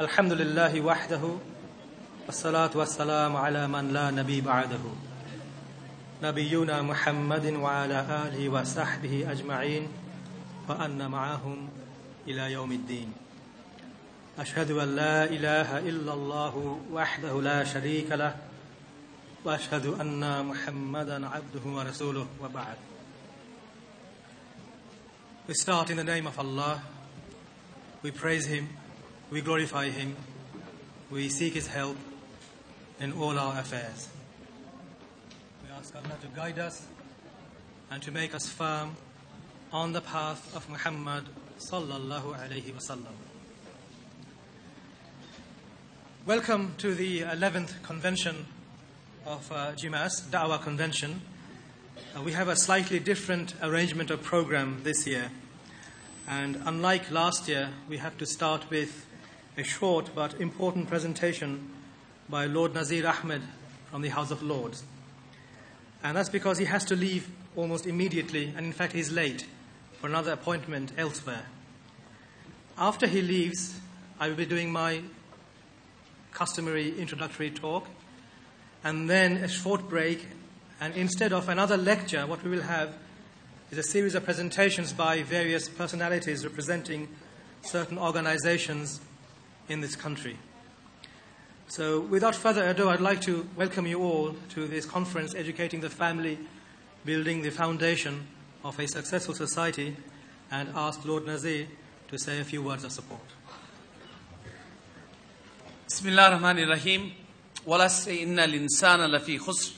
الحمد لله وحده والصلاة والسلام على من لا نبي بعده نبينا محمد وعلى آله وصحبه أجمعين وأن معهم إلى يوم الدين أشهد أن لا إله إلا الله وحده لا شريك له وأشهد أن محمدا عبده ورسوله وبعد We start in the name of Allah. We praise Him. We glorify Him. We seek His help in all our affairs. We ask Allah to guide us and to make us firm on the path of Muhammad sallallahu alayhi wasallam. Welcome to the 11th convention of uh, JIMAS, Da'wah Convention. Uh, we have a slightly different arrangement of program this year. And unlike last year, we have to start with a short but important presentation by Lord Nazir Ahmed from the House of Lords. And that's because he has to leave almost immediately, and in fact, he's late for another appointment elsewhere. After he leaves, I will be doing my customary introductory talk, and then a short break. And instead of another lecture, what we will have is a series of presentations by various personalities representing certain organizations in this country. So, without further ado, I'd like to welcome you all to this conference, Educating the Family, Building the Foundation of a Successful Society, and ask Lord Nazir to say a few words of support. بسم الله الرحمن الرحيم والعصر إن الإنسان لفي خسر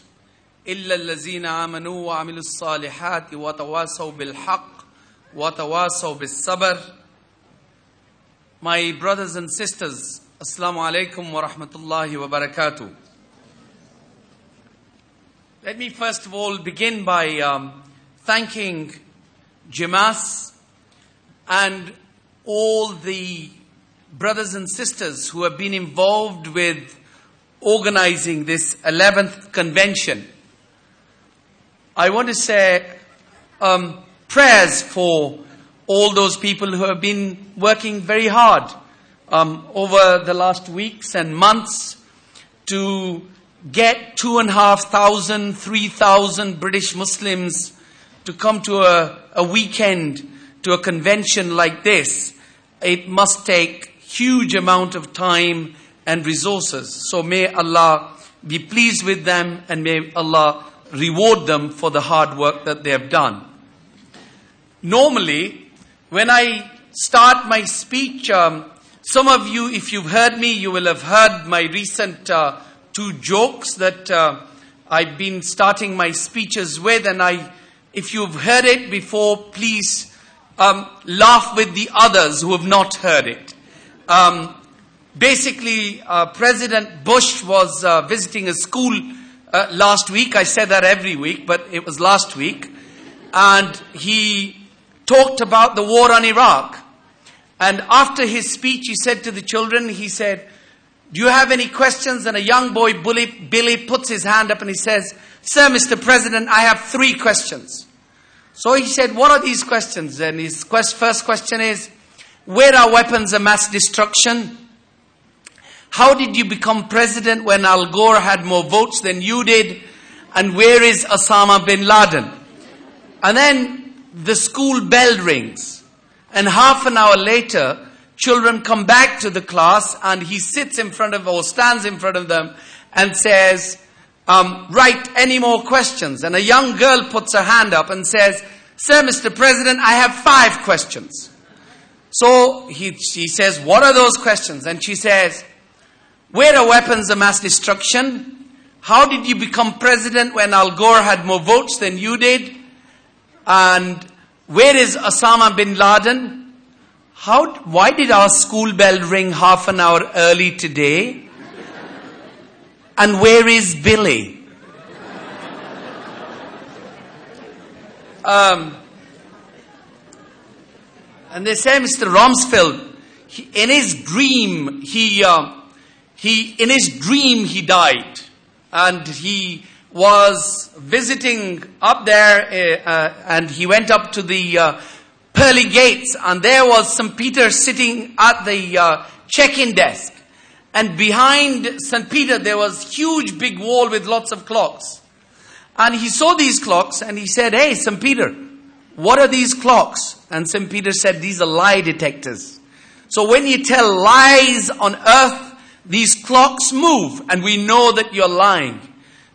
إلا الذين آمنوا وعملوا الصالحات وتواصوا بالحق وتواصوا بالصبر my brothers and sisters, Assalamu alaikum wa rahmatullahi wa barakatuh. Let me first of all begin by um, thanking JIMAS and all the brothers and sisters who have been involved with organizing this 11th convention. I want to say um, prayers for all those people who have been working very hard um, over the last weeks and months to get two and a half thousand, three thousand British Muslims to come to a, a weekend to a convention like this. It must take huge amount of time and resources. So may Allah be pleased with them and may Allah reward them for the hard work that they have done. Normally, when I start my speech, um, some of you, if you've heard me, you will have heard my recent uh, two jokes that uh, I've been starting my speeches with, and I, if you've heard it before, please um, laugh with the others who have not heard it. Um, basically, uh, President Bush was uh, visiting a school uh, last week. I said that every week, but it was last week. And he talked about the war on Iraq. And after his speech, he said to the children, he said, Do you have any questions? And a young boy, Billy, Billy, puts his hand up and he says, Sir, Mr. President, I have three questions. So he said, What are these questions? And his quest, first question is, Where are weapons of mass destruction? How did you become president when Al Gore had more votes than you did? And where is Osama bin Laden? And then the school bell rings. And half an hour later, children come back to the class and he sits in front of or stands in front of them and says, um, write any more questions. And a young girl puts her hand up and says, Sir, Mr. President, I have five questions. So he, she says, What are those questions? And she says, Where are weapons of mass destruction? How did you become president when Al Gore had more votes than you did? And where is Osama bin Laden? How, why did our school bell ring half an hour early today? And where is Billy? Um, and they say Mr. Rumsfeld, he, in his dream, he, uh, he, in his dream, he died. And he was visiting up there, uh, uh, and he went up to the uh, pearly gates, and there was St. Peter sitting at the uh, check-in desk. And behind St. Peter, there was huge big wall with lots of clocks. And he saw these clocks and he said, Hey, St. Peter, what are these clocks? And St. Peter said, These are lie detectors. So when you tell lies on earth, these clocks move and we know that you're lying.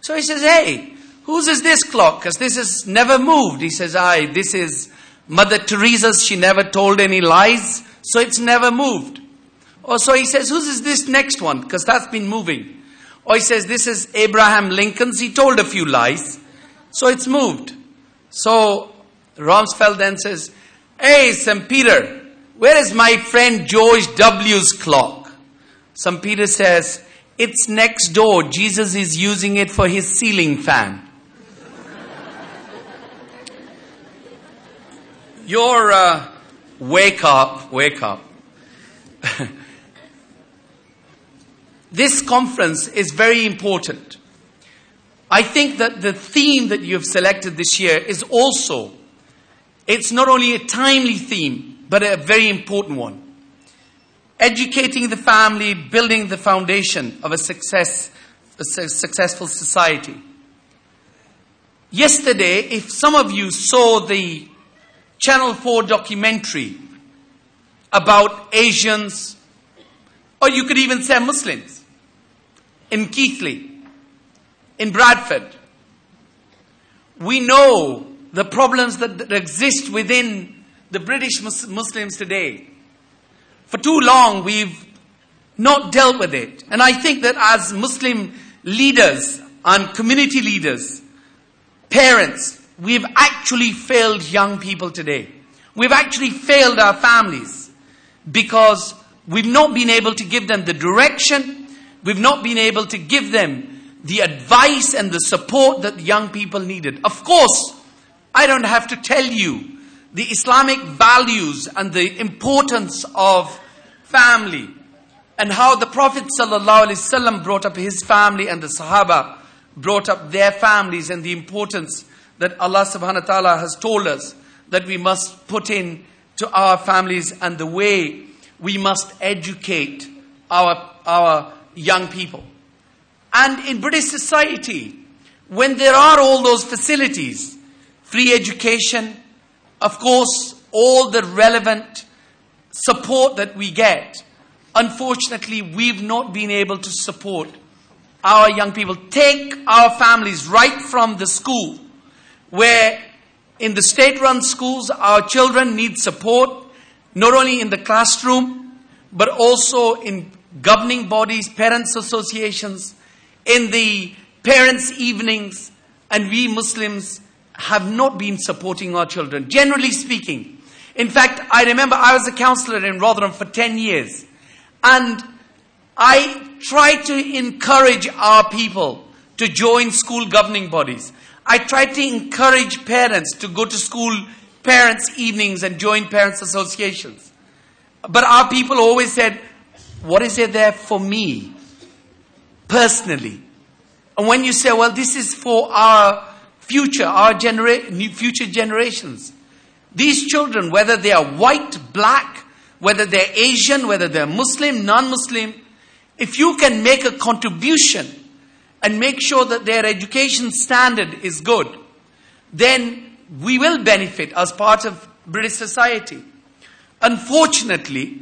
So he says, Hey, whose is this clock? Because this has never moved. He says, Aye, this is Mother Teresa's. She never told any lies, so it's never moved. Or so he says, whose is this next one? Because that's been moving. Or he says, this is Abraham Lincoln's. He told a few lies, so it's moved. So Rumsfeld then says, Hey, St. Peter, where is my friend George W.'s clock? St. Peter says, It's next door. Jesus is using it for his ceiling fan. Your uh, wake up, wake up. this conference is very important. I think that the theme that you have selected this year is also, it's not only a timely theme, but a very important one. Educating the family, building the foundation of a success, a successful society. Yesterday, if some of you saw the Channel 4 documentary about Asians, or you could even say Muslims, in Keighley, in Bradford. We know the problems that, that exist within the British Muslims today. For too long, we've not dealt with it. And I think that as Muslim leaders and community leaders, parents, we've actually failed young people today. We've actually failed our families because we've not been able to give them the direction, we've not been able to give them the advice and the support that young people needed. Of course, I don't have to tell you the Islamic values and the importance of family and how the Prophet ﷺ brought up his family and the Sahaba brought up their families and the importance that Allah subhanahu wa ta'ala has told us that we must put in to our families and the way we must educate our, our young people. And in British society, when there are all those facilities, free education, of course, all the relevant support that we get, unfortunately, we've not been able to support our young people. Take our families right from the school, where in the state run schools, our children need support, not only in the classroom, but also in governing bodies, parents' associations, in the parents' evenings, and we Muslims have not been supporting our children, generally speaking. In fact, I remember I was a counselor in Rotherham for 10 years, and I tried to encourage our people to join school governing bodies. I tried to encourage parents to go to school parents' evenings and join parents' associations. But our people always said, What is it there for me? personally. And when you say, well, this is for our future, our genera- future generations, these children, whether they are white, black, whether they're Asian, whether they're Muslim, non-Muslim, if you can make a contribution and make sure that their education standard is good, then we will benefit as part of British society. Unfortunately,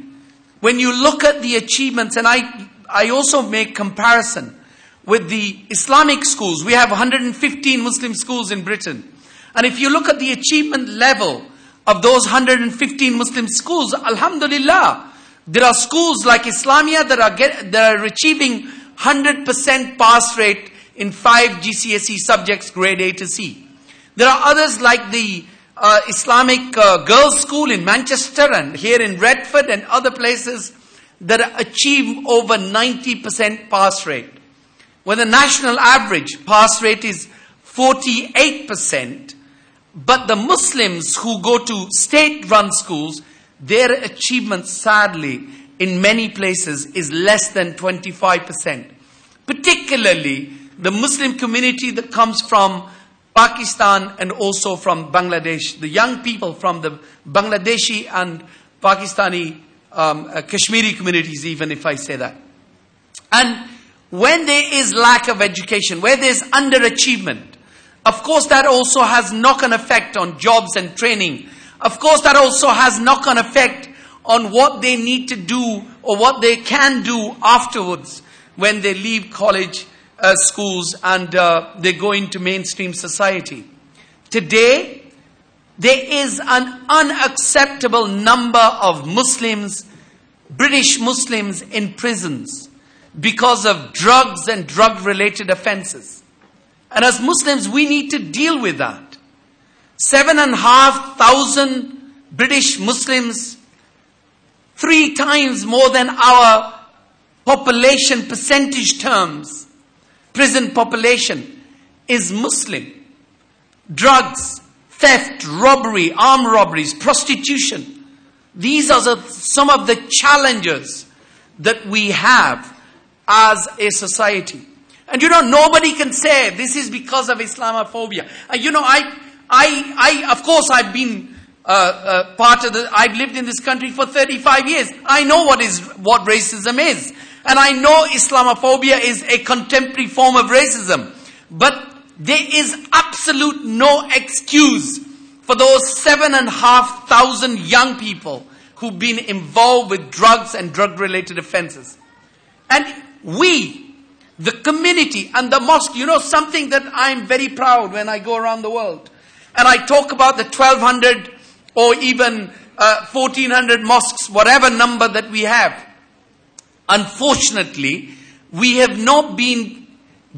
when you look at the achievements, and I I also make comparison with the Islamic schools. We have 115 Muslim schools in Britain. And if you look at the achievement level of those 115 Muslim schools, Alhamdulillah, there are schools like Islamia that are, get, that are achieving 100% pass rate in five GCSE subjects, grade A to C. There are others like the uh, Islamic uh, Girls' School in Manchester and here in Redford and other places that achieve over 90% pass rate. When the national average pass rate is 48%, but the Muslims who go to state run schools, their achievement sadly in many places is less than 25%. Particularly the Muslim community that comes from Pakistan and also from Bangladesh. The young people from the Bangladeshi and Pakistani um, uh, Kashmiri communities, even if I say that. And when there is lack of education, where there's underachievement, of course that also has knock-on effect on jobs and training. Of course that also has knock-on effect on what they need to do or what they can do afterwards when they leave college uh, schools and uh, they go into mainstream society. Today, there is an unacceptable number of Muslims, British Muslims in prisons because of drugs and drug related offenses. And as Muslims, we need to deal with that. Seven and a half thousand British Muslims, three times more than our population percentage terms, prison population is Muslim. Drugs, theft, robbery, armed robberies, prostitution. These are some of the challenges that we have as a society. And you know, nobody can say this is because of Islamophobia. And you know, I, I, I, of course, I've been uh, uh, part of the, I've lived in this country for 35 years. I know what is, what racism is. And I know Islamophobia is a contemporary form of racism. But there is absolute no excuse for those seven and a half thousand young people who've been involved with drugs and drug related offenses. And we, the community and the mosque, you know something that I'm very proud when I go around the world. And I talk about the 1200 or even uh, 1400 mosques, whatever number that we have. Unfortunately, we have not been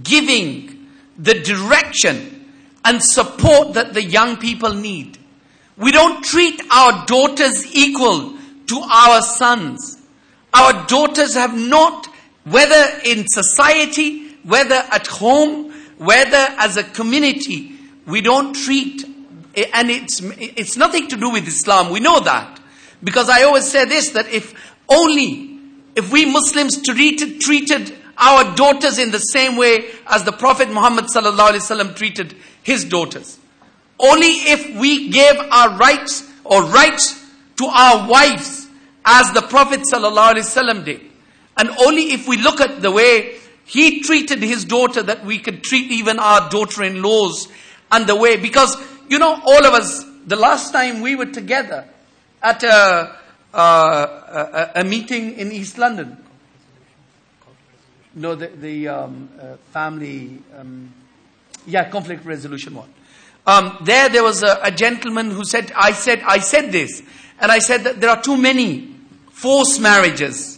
giving the direction and support that the young people need. We don't treat our daughters equal to our sons. Our daughters have not whether in society, whether at home, whether as a community, we don't treat, and it's, it's nothing to do with Islam, we know that. Because I always say this, that if only, if we Muslims treated, treated our daughters in the same way as the Prophet Muhammad treated his daughters. Only if we gave our rights or rights to our wives as the Prophet did. And only if we look at the way he treated his daughter that we could treat even our daughter-in-laws and the way, because, you know, all of us, the last time we were together at a, a, a, a meeting in East London. No, the, the um, uh, family, um, yeah, conflict resolution one. Um, there, there was a, a gentleman who said, I said, I said this, and I said that there are too many forced marriages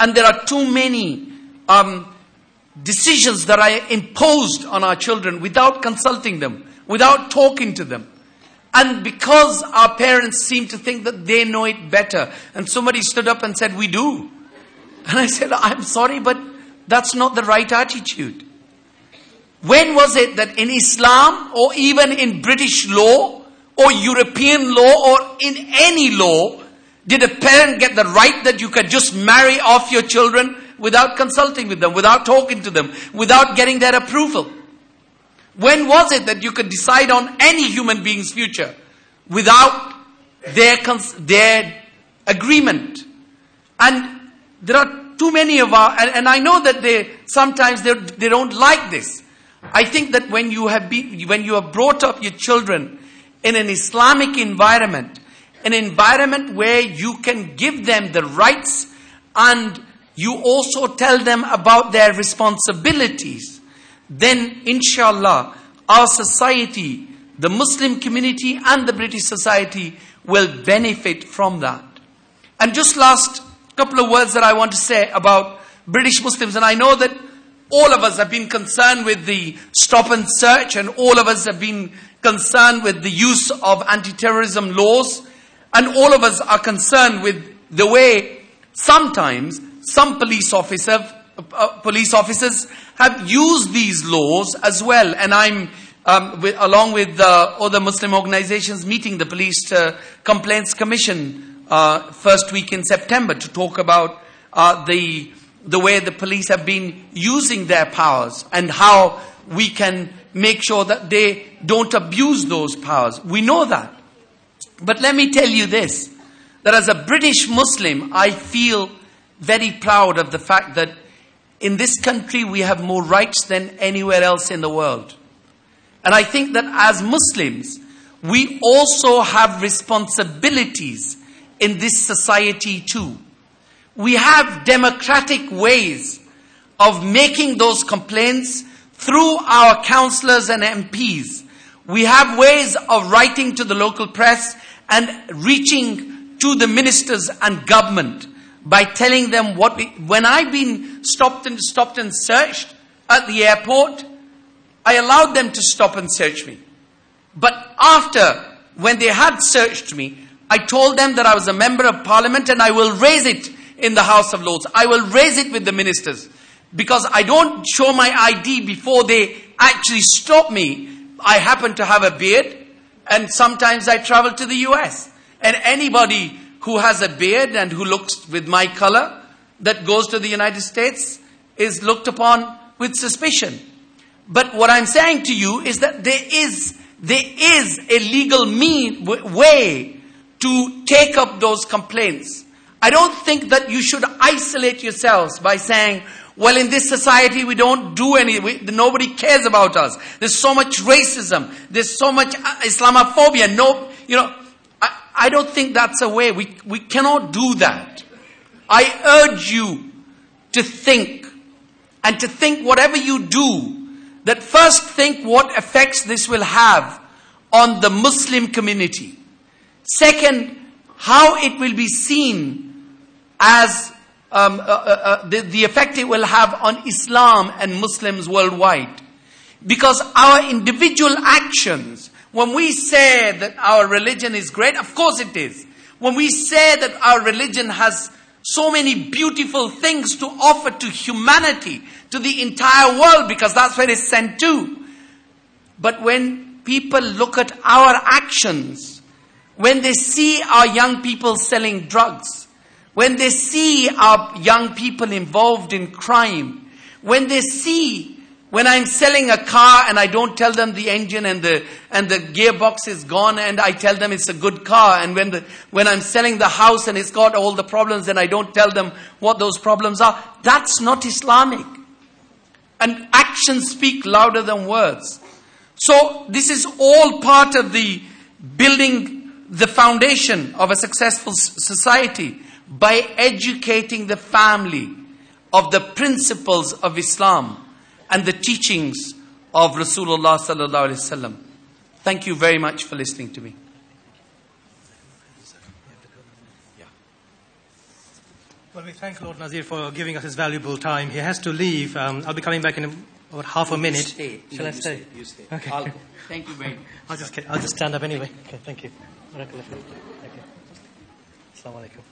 and there are too many um, decisions that are imposed on our children without consulting them, without talking to them. And because our parents seem to think that they know it better, and somebody stood up and said, We do. And I said, I'm sorry, but that's not the right attitude. When was it that in Islam, or even in British law, or European law, or in any law, did a parent get the right that you could just marry off your children without consulting with them, without talking to them, without getting their approval? When was it that you could decide on any human being's future without their, cons- their agreement? And there are too many of our, and, and I know that they, sometimes they, they don't like this. I think that when you have been, when you have brought up your children in an Islamic environment, an environment where you can give them the rights and you also tell them about their responsibilities, then inshallah, our society, the Muslim community and the British society will benefit from that. And just last couple of words that I want to say about British Muslims, and I know that all of us have been concerned with the stop and search, and all of us have been concerned with the use of anti-terrorism laws and all of us are concerned with the way sometimes some police officer, uh, police officers have used these laws as well. And I'm, um, with, along with uh, other Muslim organizations, meeting the Police uh, Complaints Commission uh, first week in September to talk about uh, the the way the police have been using their powers and how we can make sure that they don't abuse those powers. We know that. But let me tell you this that as a British Muslim, I feel very proud of the fact that in this country we have more rights than anywhere else in the world. And I think that as Muslims, we also have responsibilities in this society too. We have democratic ways of making those complaints through our councillors and MPs. We have ways of writing to the local press and reaching to the ministers and government by telling them what we, when I've been stopped and stopped and searched at the airport, I allowed them to stop and search me. But after, when they had searched me, I told them that I was a member of parliament and I will raise it in the House of Lords. I will raise it with the ministers. Because I don't show my ID before they actually stop me. I happen to have a beard and sometimes I travel to the US. And anybody who has a beard and who looks with my color that goes to the United States is looked upon with suspicion. But what I'm saying to you is that there is, there is a legal mean, way to take up those complaints. I don't think that you should isolate yourselves by saying, well, in this society, we don't do any, we, nobody cares about us. There's so much racism. There's so much uh, Islamophobia. No, you know, I, I don't think that's a way. We, we cannot do that. I urge you to think and to think whatever you do, that first think what effects this will have on the Muslim community. Second, how it will be seen as um, uh, uh, uh, the, the effect it will have on Islam and Muslims worldwide. Because our individual actions, when we say that our religion is great, of course it is. When we say that our religion has so many beautiful things to offer to humanity, to the entire world, because that's where it's sent to. But when people look at our actions, when they see our young people selling drugs, when they see our young people involved in crime, when they see when I'm selling a car and I don't tell them the engine and the and the gearbox is gone and I tell them it's a good car and when the when I'm selling the house and it's got all the problems and I don't tell them what those problems are, that's not Islamic. And actions speak louder than words. So this is all part of the building the foundation of a successful society by educating the family of the principles of Islam and the teachings of Rasulullah sallallahu alaihi wasallam. Thank you very much for listening to me. Well, we thank Lord Nazir for giving us his valuable time. He has to leave. Um, I'll be coming back in about half a minute. Stay. Shall no, I stay? stay? You stay. Okay. I'll, thank you very much. I'll just, I'll just stand up anyway. Okay, thank you. Thank you. Assalamu alaikum.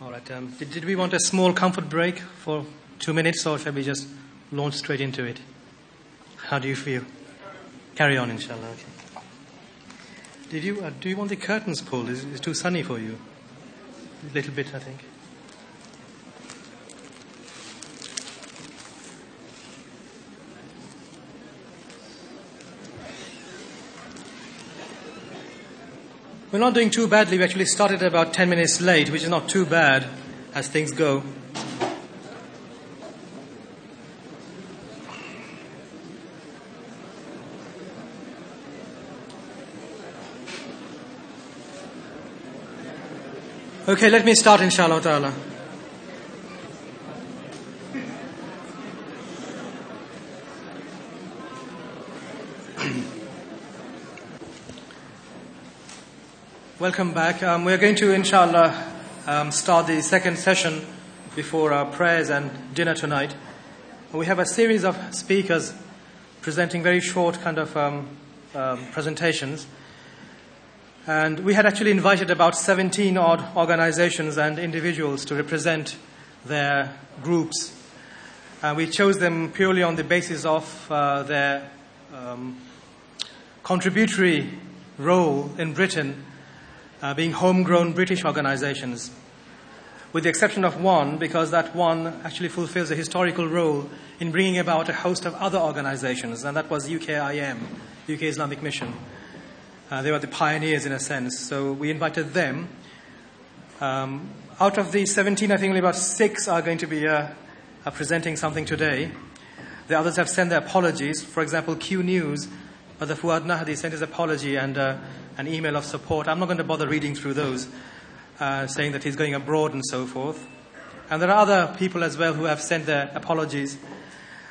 All right. Um, did, did we want a small comfort break for two minutes, or shall we just launch straight into it? How do you feel? Carry on, inshallah. Okay. Did you uh, do you want the curtains pulled? Is it too sunny for you? A little bit, I think. We're not doing too badly. We actually started about 10 minutes late, which is not too bad as things go. Okay, let me start inshallah ta'ala. Welcome back. Um, we're going to, inshallah, um, start the second session before our prayers and dinner tonight. We have a series of speakers presenting very short kind of um, um presentations. And we had actually invited about 17 odd organizations and individuals to represent their groups. And we chose them purely on the basis of uh, their um, contributory role in Britain uh, being homegrown British organizations. with the exception of one, because that one actually fulfills a historical role in bringing about a host of other organizations, and that was UKIM, UK Islamic Mission. Uh, they were the pioneers in a sense, so we invited them. Um, out of the 17, I think only about six are going to be uh, presenting something today. The others have sent their apologies. For example, Q News, Brother Fuad Nahdi sent his apology and uh, an email of support. I'm not going to bother reading through those, uh, saying that he's going abroad and so forth. And there are other people as well who have sent their apologies.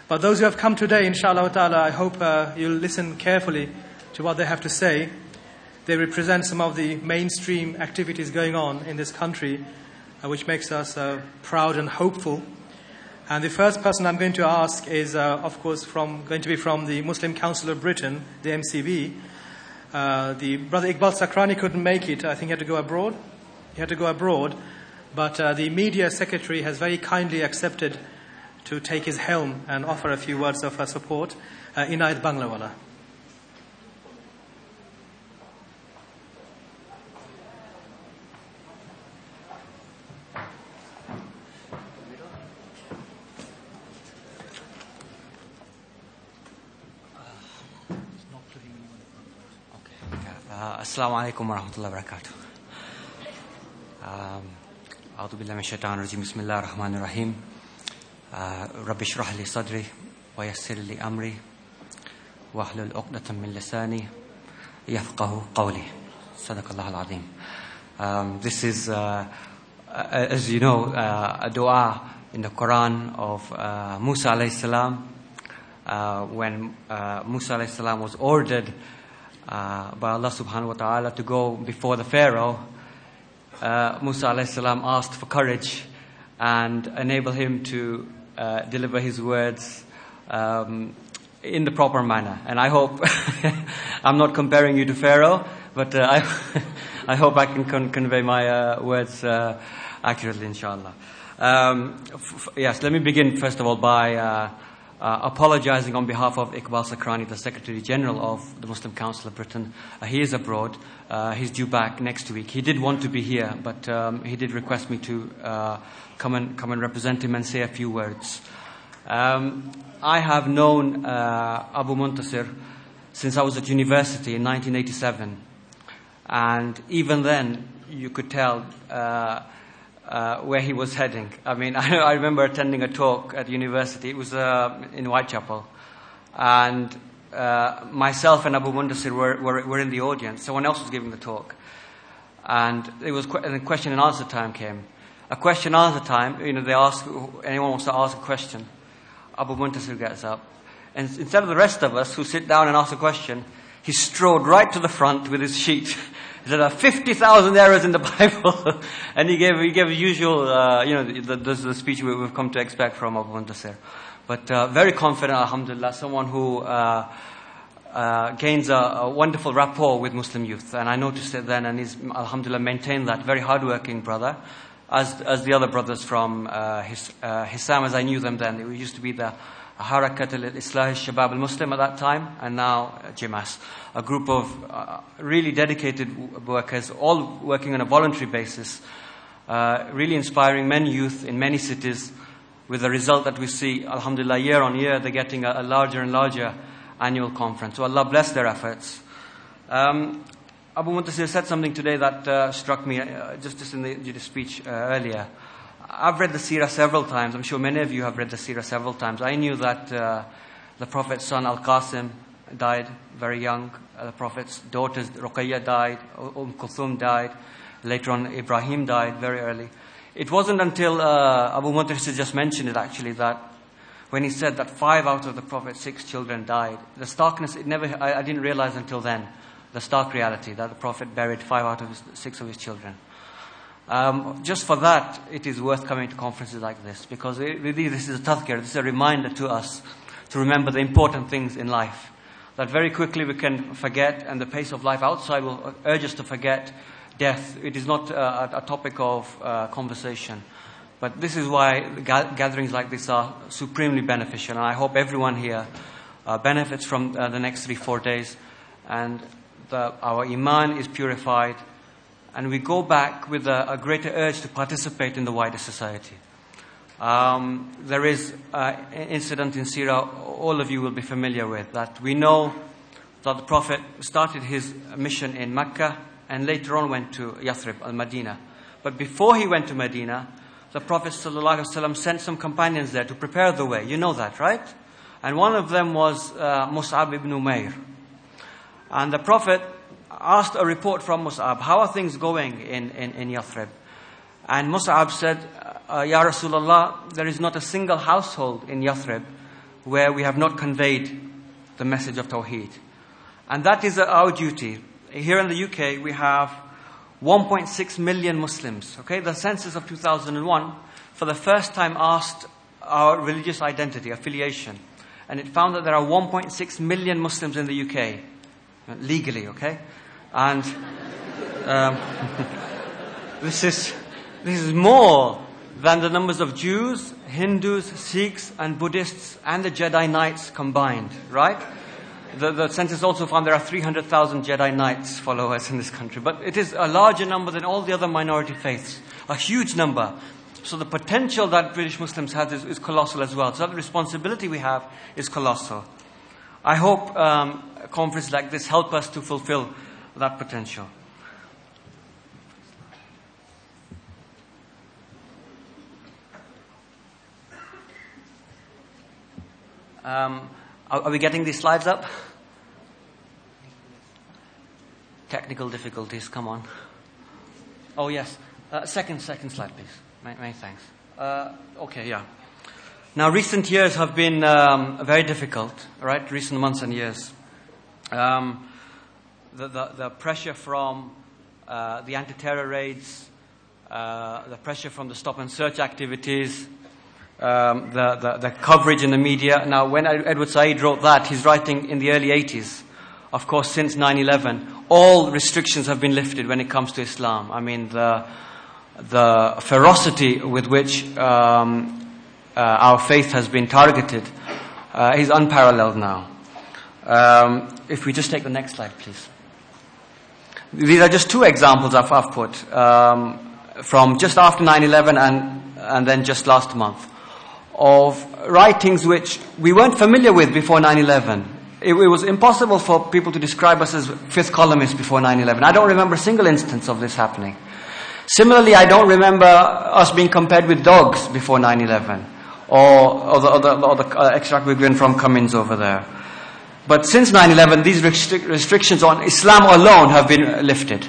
But those who have come today, inshallah ta'ala, I hope uh, you'll listen carefully to what they have to say. They represent some of the mainstream activities going on in this country, uh, which makes us uh, proud and hopeful. And the first person I'm going to ask is, uh, of course, from, going to be from the Muslim Council of Britain, the MCB. Uh, the brother Iqbal Sacranie couldn't make it. I think he had to go abroad. He had to go abroad. But uh, the media secretary has very kindly accepted to take his helm and offer a few words of uh, support. Uh, Inayat Bunglawala. السلام عليكم ورحمة الله وبركاته أعوذ بالله من الشيطان الرجيم بسم الله الرحمن الرحيم رب اشرح لي صدري ويسر لي أمري واحلل عقدة من لساني يفقه قولي صدق الله العظيم um, This is, uh, as you know, uh, a dua in the Quran of uh, Musa alayhi salam uh, when uh, Musa alayhi salam was ordered uh, by Allah subhanahu wa ta'ala to go before the Pharaoh, uh, Musa alayhi salam asked for courage and enable him to uh, deliver his words um, in the proper manner. And I hope, I'm not comparing you to Pharaoh, but uh, I, I hope I can con- convey my uh, words uh, accurately, inshallah. Um, f- yes, let me begin first of all by uh, apologizing on behalf of Iqbal Sacranie, the Secretary General of the Muslim Council of Britain. Uh, he is abroad. Uh, he's due back next week. He did want to be here, but um, he did request me to uh, come, and, come and represent him and say a few words. Um, I have known uh, Abu Muntasir since I was at university in 1987. And even then, you could tell uh, where he was heading. I mean, I, I, remember attending a talk at university. It was uh, in Whitechapel. And uh, myself and Abu Muntasir were, were, were, in the audience. Someone else was giving the talk. And it was and the question and answer time came. A question and answer time, you know, they ask, anyone wants to ask a question. Abu Muntasir gets up. And instead of the rest of us who sit down and ask a question, he strode right to the front with his sheet there are 50,000 errors in the Bible. and he gave, he gave usual, uh, you know, the, the, the, speech we, have come to expect from Abu Muntasir. But uh, very confident, alhamdulillah, someone who uh, uh, gains a, a, wonderful rapport with Muslim youth. And I noticed it then, and he's, alhamdulillah, maintained that. Very hardworking brother, as, as the other brothers from uh, his, uh, Hissam, as I knew them then. It used to be the Harakat al-Islah al-Shabab al-Muslim at that time, and now uh, JIMAS. A group of uh, really dedicated workers, all working on a voluntary basis, uh, really inspiring many youth in many cities, with the result that we see, alhamdulillah, year on year, they're getting a, a larger and larger annual conference. So Allah bless their efforts. Um, Abu Muntasir said something today that uh, struck me uh, just, just in the, the speech uh, earlier. I've read the Sirah several times. I'm sure many of you have read the Sirah several times. I knew that uh, the Prophet's son Al Qasim died very young. Uh, the Prophet's daughter Ruqayya died. Umm Kulthum died. Later on, Ibrahim died very early. It wasn't until uh, Abu Muntasir just mentioned it actually that when he said that five out of the Prophet's six children died, the starkness, it never, I, I didn't realize until then, the stark reality that the Prophet buried five out of his, six of his children. Um, just for that, it is worth coming to conferences like this because it, really this is a tazkir, this is a reminder to us to remember the important things in life. That very quickly we can forget, and the pace of life outside will urge us to forget death. It is not uh, a topic of uh, conversation. But this is why gatherings like this are supremely beneficial, and I hope everyone here uh, benefits from uh, the next three, four days, and the, our iman is purified and we go back with a, a greater urge to participate in the wider society. Um, there is an incident in Sirah all of you will be familiar with that we know that the Prophet started his mission in Mecca and later on went to Yathrib, al Medina. But before he went to Medina, the Prophet ﷺ sent some companions there to prepare the way. You know that, right? And one of them was uh, Mus'ab ibn Umair. And the Prophet asked a report from Mus'ab, how are things going in, in, in Yathrib? And Mus'ab said, uh, Ya Rasulullah, there is not a single household in Yathrib where we have not conveyed the message of Tawheed. And that is our duty. Here in the UK, we have 1.6 million Muslims. Okay, the census of 2001 for the first time asked our religious identity, affiliation, and it found that there are 1.6 million Muslims in the UK, legally. Okay, and um, this is this is more than the numbers of Jews, Hindus, Sikhs, and Buddhists and the Jedi Knights combined. Right? The, the, census also found there are 300,000 Jedi Knights followers in this country, but it is a larger number than all the other minority faiths, a huge number. So the potential that British Muslims have is, is colossal as well. So the responsibility we have is colossal. I hope um, conferences like this help us to fulfill that potential. Um, are, are we getting these slides up? Technical difficulties, come on. Oh, yes. Uh, second, second slide, please. Many, many thanks. Uh, okay, yeah. Now, recent years have been um, very difficult, right? Recent months and years. Um, the, the, the, pressure from uh, the anti terror raids, uh, the pressure from the stop and search activities, um, the, the, the, coverage in the media. Now, when Edward Said wrote that, he's writing in the early 80s. Of course, since 9 11, all restrictions have been lifted when it comes to Islam. I mean, the, the ferocity with which um, uh, our faith has been targeted uh, is unparalleled now. Um, if we just take the next slide, please. These are just two examples I've, I've put um, from just after 9 11 and, and then just last month of writings which we weren't familiar with before 9-11. It, it, was impossible for people to describe us as fifth columnists before 9-11. I don't remember a single instance of this happening. Similarly, I don't remember us being compared with dogs before 9-11 or, or the, or the, or the uh, extract given from Cummins over there. But since 9-11, these restri- restrictions on Islam alone have been lifted.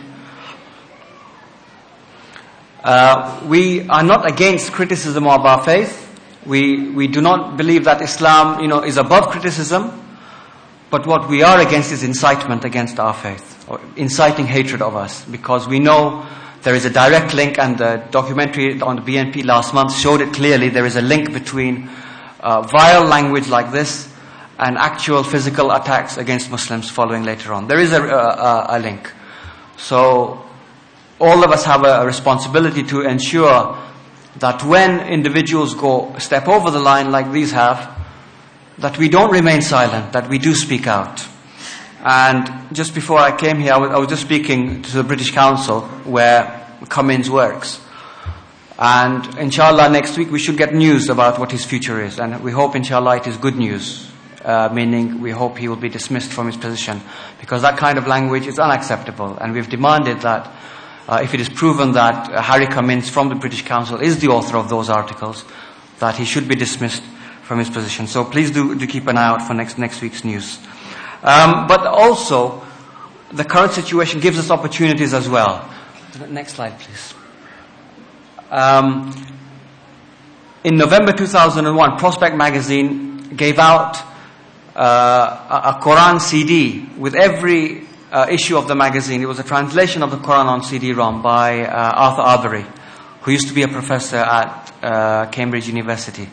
Uh, we are not against criticism of our faith. We, we do not believe that Islam, you know, is above criticism, but what we are against is incitement against our faith, or inciting hatred of us, because we know there is a direct link, and the documentary on the BNP last month showed it clearly. There is a link between uh, vile language like this and actual physical attacks against Muslims following later on. There is a, a, a link. So, all of us have a, responsibility to ensure that when individuals go step over the line like these have, that we don't remain silent, that we do speak out. And just before I came here, I was, I was just speaking to the British Council where Cummins works. And inshallah next week we should get news about what his future is. And we hope inshallah it is good news. Uh, meaning we hope he will be dismissed from his position. Because that kind of language is unacceptable. And we've demanded that uh, if it is proven that uh, Harry Cummins from the British Council is the author of those articles, that he should be dismissed from his position. So please do, do keep an eye out for next, next week's news. Um, but also, the current situation gives us opportunities as well. Next slide, please. Um, in November 2001, Prospect magazine gave out uh, a, Quran CD with every uh, issue of the magazine. It was a translation of the Quran on CD-ROM by uh, Arthur Arberry, who used to be a professor at uh, Cambridge University.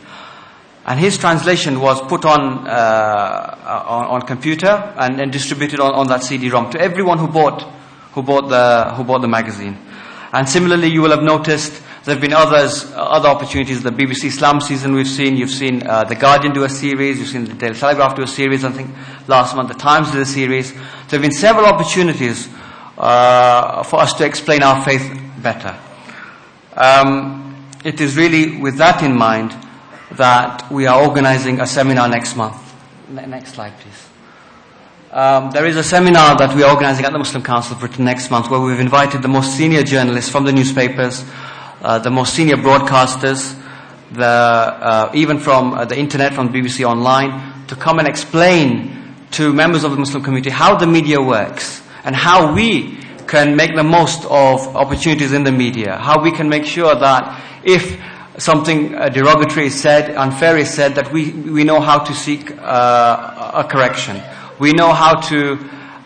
And his translation was put on, uh, on, on, computer and, and distributed on, on that CD-ROM to everyone who bought, who bought the, who bought the magazine. And similarly, you will have noticed there have been others, other opportunities. The BBC Islam season we've seen. You've seen uh, The Guardian do a series. You've seen the Daily Telegraph do a series. I think last month the Times did a series. There have been several opportunities uh, for us to explain our faith better. Um, it is really with that in mind that we are organizing a seminar next month. Ne- next slide, please. Um, there is a seminar that we are organizing at the Muslim Council Britain next month where we've invited the most senior journalists from the newspapers, uh, the most senior broadcasters, the, uh, even from uh, the internet, from BBC Online, to come and explain to members of the Muslim community how the media works and how we can make the most of opportunities in the media, how we can make sure that if something uh, derogatory is said, unfair is said, that we, we know how to seek uh, a correction. We know how to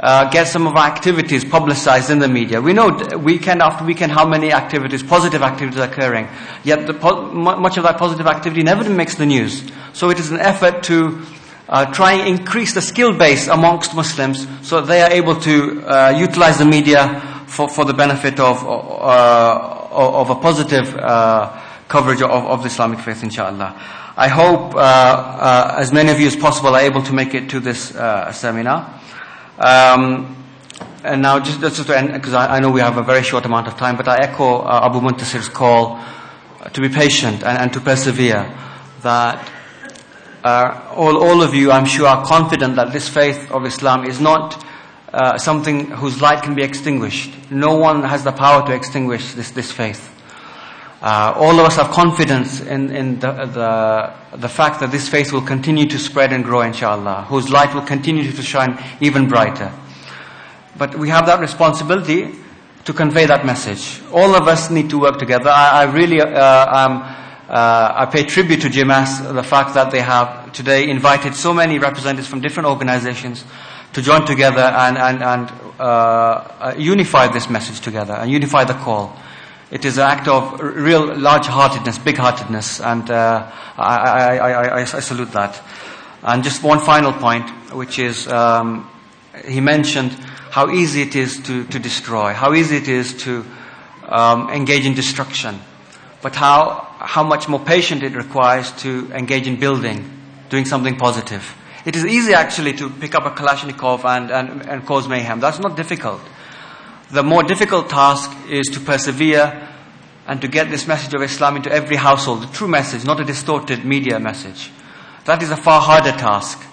uh, get some of our activities publicized in the media. We know weekend after weekend how many activities, positive activities are occurring. Yet po- much of that positive activity never makes the news. So it is an effort to uh, try and increase the skill base amongst Muslims so that they are able to uh, utilize the media for, for the benefit of, uh, of a positive uh, coverage of, of the Islamic faith, inshallah. I hope uh, as many of you as possible are able to make it to this uh, seminar. Um, and now, just, just to end, because I, I know we have a very short amount of time, but I echo uh, Abu Muntasir's call uh, to be patient and, and to persevere. That uh, all, all of you, I'm sure, are confident that this faith of Islam is not uh, something whose light can be extinguished. No one has the power to extinguish this, this faith. Uh, all of us have confidence in, in the, the, the fact that this faith will continue to spread and grow, inshallah, whose light will continue to shine even brighter. But we have that responsibility to convey that message. All of us need to work together. I, I really, uh, um, uh, I pay tribute to JIMAS, the fact that they have today invited so many representatives from different organizations to join together and, and, and uh, uh, unify this message together and unify the call. It is an act of real large-heartedness, big-heartedness, and uh, I, I, I, I, salute that. And just one final point, which is um, he mentioned how easy it is to, to destroy, how easy it is to um, engage in destruction, but how, how much more patient it requires to engage in building, doing something positive. It is easy actually to pick up a Kalashnikov and, and, and cause mayhem. That's not difficult. The more difficult task is to persevere and to get this message of Islam into every household, the true message, not a distorted media message. That is a far harder task.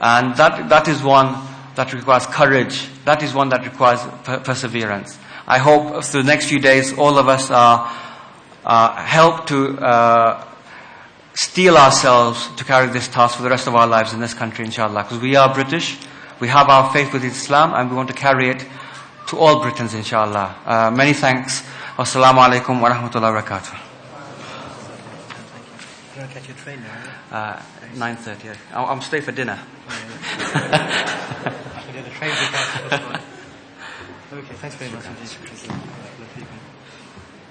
And that, that is one that requires courage. That is one that requires per- perseverance. I hope through the next few days all of us are uh, help to uh, steel ourselves to carry this task for the rest of our lives in this country, inshallah. Because we are British, we have our faith with Islam, and we want to carry it to all Britons, inshallah. Uh, many thanks. Wassalamu alaikum wa rahmatullahi wa barakatuh. You want to catch your train now? Uh, 9.30. I'm, I'm stay for dinner. Yeah, the train will catch us by. Okay, thanks very much.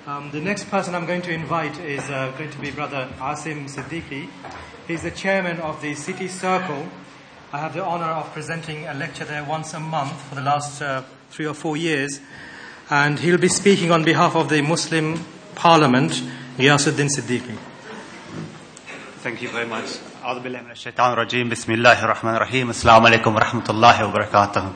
Um, the next person I'm going to invite is uh, going to be Brother Asim Siddiqui. He's the chairman of the City Circle. I have the honor of presenting a lecture there once a month for the last uh, three or four years, and he'll be speaking on behalf of the Muslim Parliament, Ghayasuddin Siddiqui. Thank you very much. أعوذ بالله من الشيطان الرجيم بسم الله الرحمن الرحيم السلام عليكم ورحمة الله وبركاته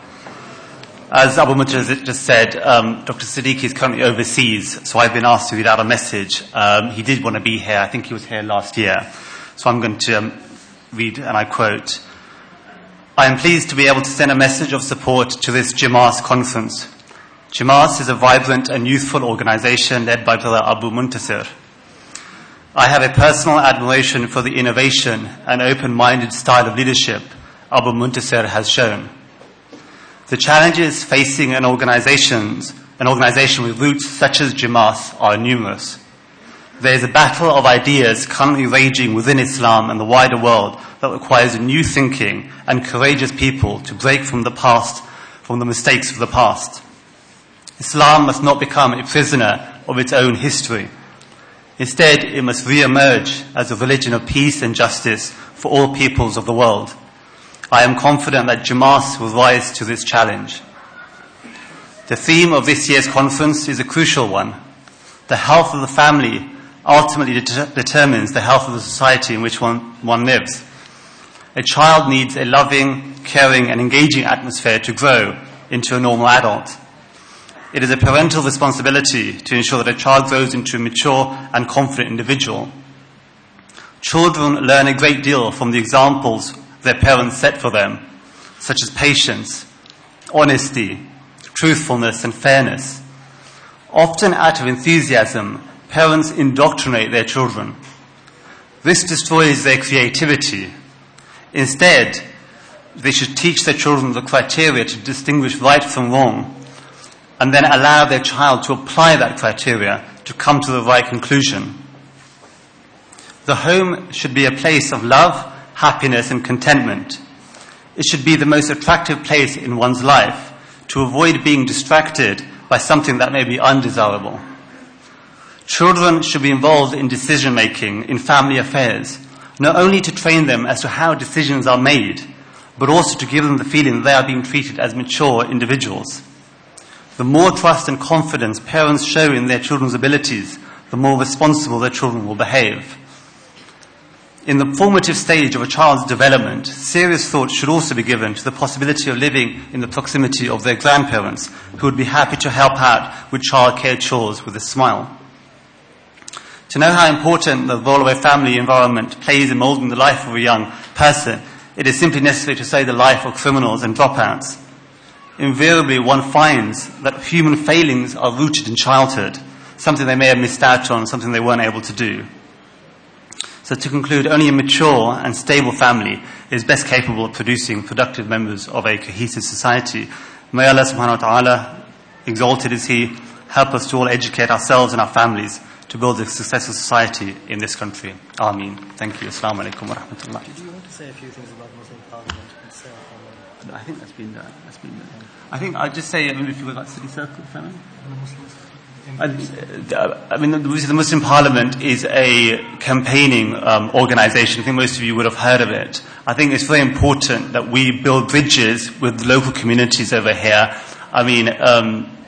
As Abu Muntasir just said, um, Dr. Siddiqui is currently overseas, so I've been asked to read out a message. Um, he did want to be here. I think he was here last year. So I'm going to um, read, and I quote, I am pleased to be able to send a message of support to this JIMAS conference. JIMAS is a vibrant and youthful organization led by Brother Abu Muntasir. I have a personal admiration for the innovation and open-minded style of leadership Abu Muntasir has shown. The challenges facing an organizations, an organization with roots such as JIMAS are numerous. There is a battle of ideas currently raging within Islam and the wider world that requires new thinking and courageous people to break from the past, from the mistakes of the past. Islam must not become a prisoner of its own history. Instead, it must re-emerge as a religion of peace and justice for all peoples of the world. I am confident that JIMAS will rise to this challenge. The theme of this year's conference is a crucial one. The health of the family ultimately det- determines the health of the society in which one, one lives. A child needs a loving, caring and engaging atmosphere to grow into a normal adult. It is a parental responsibility to ensure that a child grows into a mature and confident individual. Children learn a great deal from the examples their parents set for them, such as patience, honesty, truthfulness, and fairness. Often out of enthusiasm, parents indoctrinate their children. This destroys their creativity. Instead, they should teach their children the criteria to distinguish right from wrong and then allow their child to apply that criteria to come to the right conclusion. The home should be a place of love, happiness, and contentment. It should be the most attractive place in one's life to avoid being distracted by something that may be undesirable. Children should be involved in decision making in family affairs, not only to train them as to how decisions are made, but also to give them the feeling they are being treated as mature individuals. The more trust and confidence parents show in their children's abilities, the more responsible their children will behave. In the formative stage of a child's development, serious thought should also be given to the possibility of living in the proximity of their grandparents, who would be happy to help out with childcare chores with a smile. To know how important the role of a family environment plays in molding the life of a young person, it is simply necessary to say the life of criminals and dropouts. Invariably, one finds that human failings are rooted in childhood, something they may have missed out on, something they weren't able to do. So to conclude, only a mature and stable family is best capable of producing productive members of a cohesive society. May Allah subhanahu wa ta'ala, exalted is He, help us to all educate ourselves and our families to build a successful society in this country. Ameen. Thank you. Assalamu alaikum wa rahmatullah. Did you want to say a few things about Muslim Parliament itself? I think that's been done. That's been done. I think I'll just say, I mean, if you were like city circle family. I, I mean, the Muslim Parliament is a campaigning um, organization. I think most of you would have heard of it. I think it's very important that we build bridges with local communities over here. I mean, um,